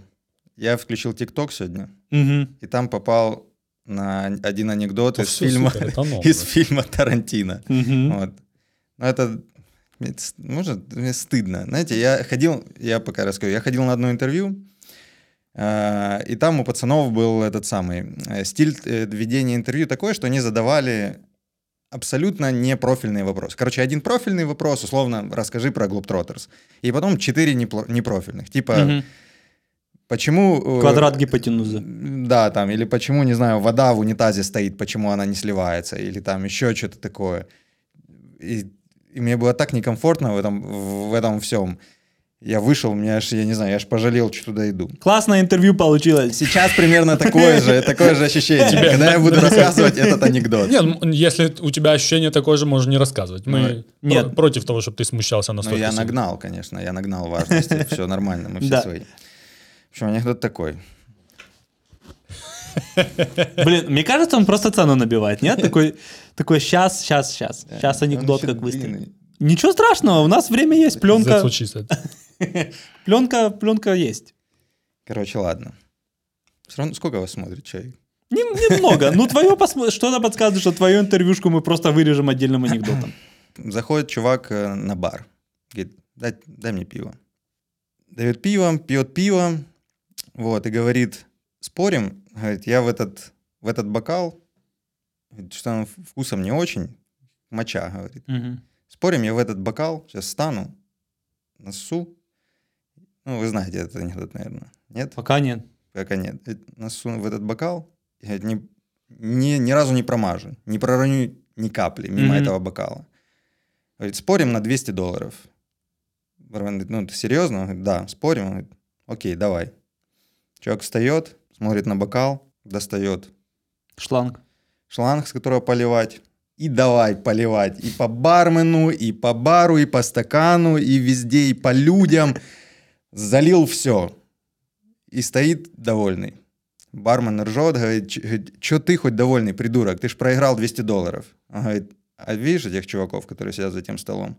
Я включил ТикТок сегодня, Мгм. и там попал на один анекдот Ну, из фильма, супер, это новое. из фильма Тарантино. Мгм. Вот. Но это, с- может, мне стыдно. Знаете, я ходил, я пока расскажу, я ходил на одно интервью, а, и там у пацанов был этот самый э, стиль э, ведения интервью такой, что они задавали абсолютно непрофильные вопросы. Короче, один профильный вопрос, условно, расскажи про Globetrotters. И потом четыре непрофильных. Типа, Мгм. Почему... э, Квадрат гипотенузы. Да, там, или почему, не знаю, вода в унитазе стоит, почему она не сливается, или там еще что-то такое. И, и мне было так некомфортно в этом, в этом всем. Я вышел, у меня аж, я не знаю, я аж пожалел, что туда иду. Классное интервью получилось. Сейчас примерно такое же, такое же ощущение. Когда я буду рассказывать этот анекдот. Нет, если у тебя ощущение такое же, можно не рассказывать. Мы Ну, нет. против того, чтобы ты смущался Ну, настолько я сильно. нагнал, конечно, я нагнал важности. Все нормально, мы все Да. свои. В общем, анекдот такой. Блин, мне кажется, он просто цену набивает, нет? Такой, такой, сейчас, сейчас, сейчас. Сейчас анекдот Он как длинный. Ничего страшного, у нас время есть, пленка, пленка, пленка есть. Короче, ладно. Все равно, сколько вас смотрит человек? Нем- Немного. Ну, твое что-то подсказывает, что твою интервьюшку мы просто вырежем отдельным анекдотом. Заходит чувак э, на бар. Говорит, дай, дай мне пиво. Дает пиво, пьет пиво. Вот, и говорит, спорим? Говорит, я в этот, в этот бокал, что он вкусом не очень, моча, говорит. Мгм. Спорим, я в этот бокал сейчас стану, насу. Ну, вы знаете этот анекдот, наверное. Нет? Пока нет. Пока нет. Насу в этот бокал, и говорит, ни, ни, ни разу не промажу, не пророню ни капли мимо Мгм. этого бокала. Говорит, спорим на 200 долларов. Бармен говорит, ну, ты серьезно? Он говорит, да, спорим. Он говорит, окей, давай. Человек встает, смотрит на бокал, достает Шланг. шланг, с которого поливать. И давай поливать. И по бармену, и по бару, и по стакану, и везде, и по людям. Залил все. И стоит довольный. Бармен ржет, говорит, что ты хоть довольный, придурок? Ты ж проиграл 200 долларов. Он говорит, а видишь этих чуваков, которые сидят за тем столом?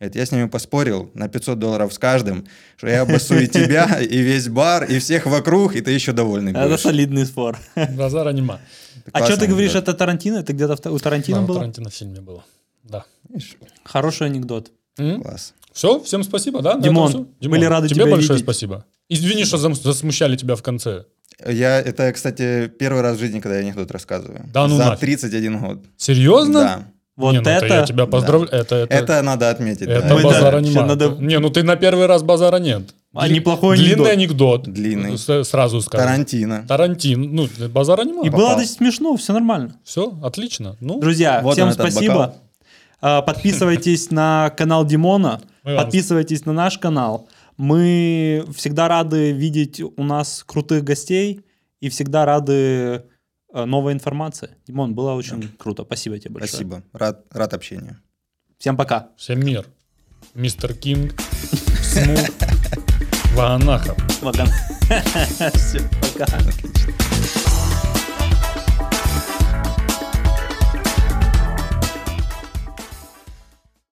Говорит, я с ними поспорил на 500 долларов с каждым, что я обоссу и тебя, и весь бар, и всех вокруг, и ты еще довольный Это будешь. солидный спор. Базара нема. А что ты говоришь, это Тарантино? Это где-то у Тарантино было? Тарантино в фильме было. Да. Хороший анекдот. Класс. Все, всем спасибо, да? Димон, были рады тебе тебя большое видеть. спасибо. Извини, что засмущали тебя в конце. Я, это, кстати, первый раз в жизни, когда я анекдот рассказываю. Да ну За нафиг. 31 год. Серьезно? Да. Вот Не, ну это... я тебя поздравляю. Это, это, Это надо отметить. это да. Базара да, нема. надо- Не, ну ты на первый раз базара нет. А Дли- неплохой Длинный анекдот. Длинный. С- Сразу скажу. Тарантино. Тарантин. Ну, базара нема. И было даже смешно, все нормально. Все, отлично. Ну, Друзья, Вот всем спасибо. бокал. А, Подписывайтесь на канал Димона, подписывайтесь на наш канал. Мы всегда рады видеть у нас крутых гостей и всегда рады э, новой информации. Димон, было очень круто. Спасибо тебе большое. Спасибо. Рад, рад общению. Всем пока. всем мир. Мистер Кинг, Смуг, Ваганахов. Ваган. Все, пока. Отлично.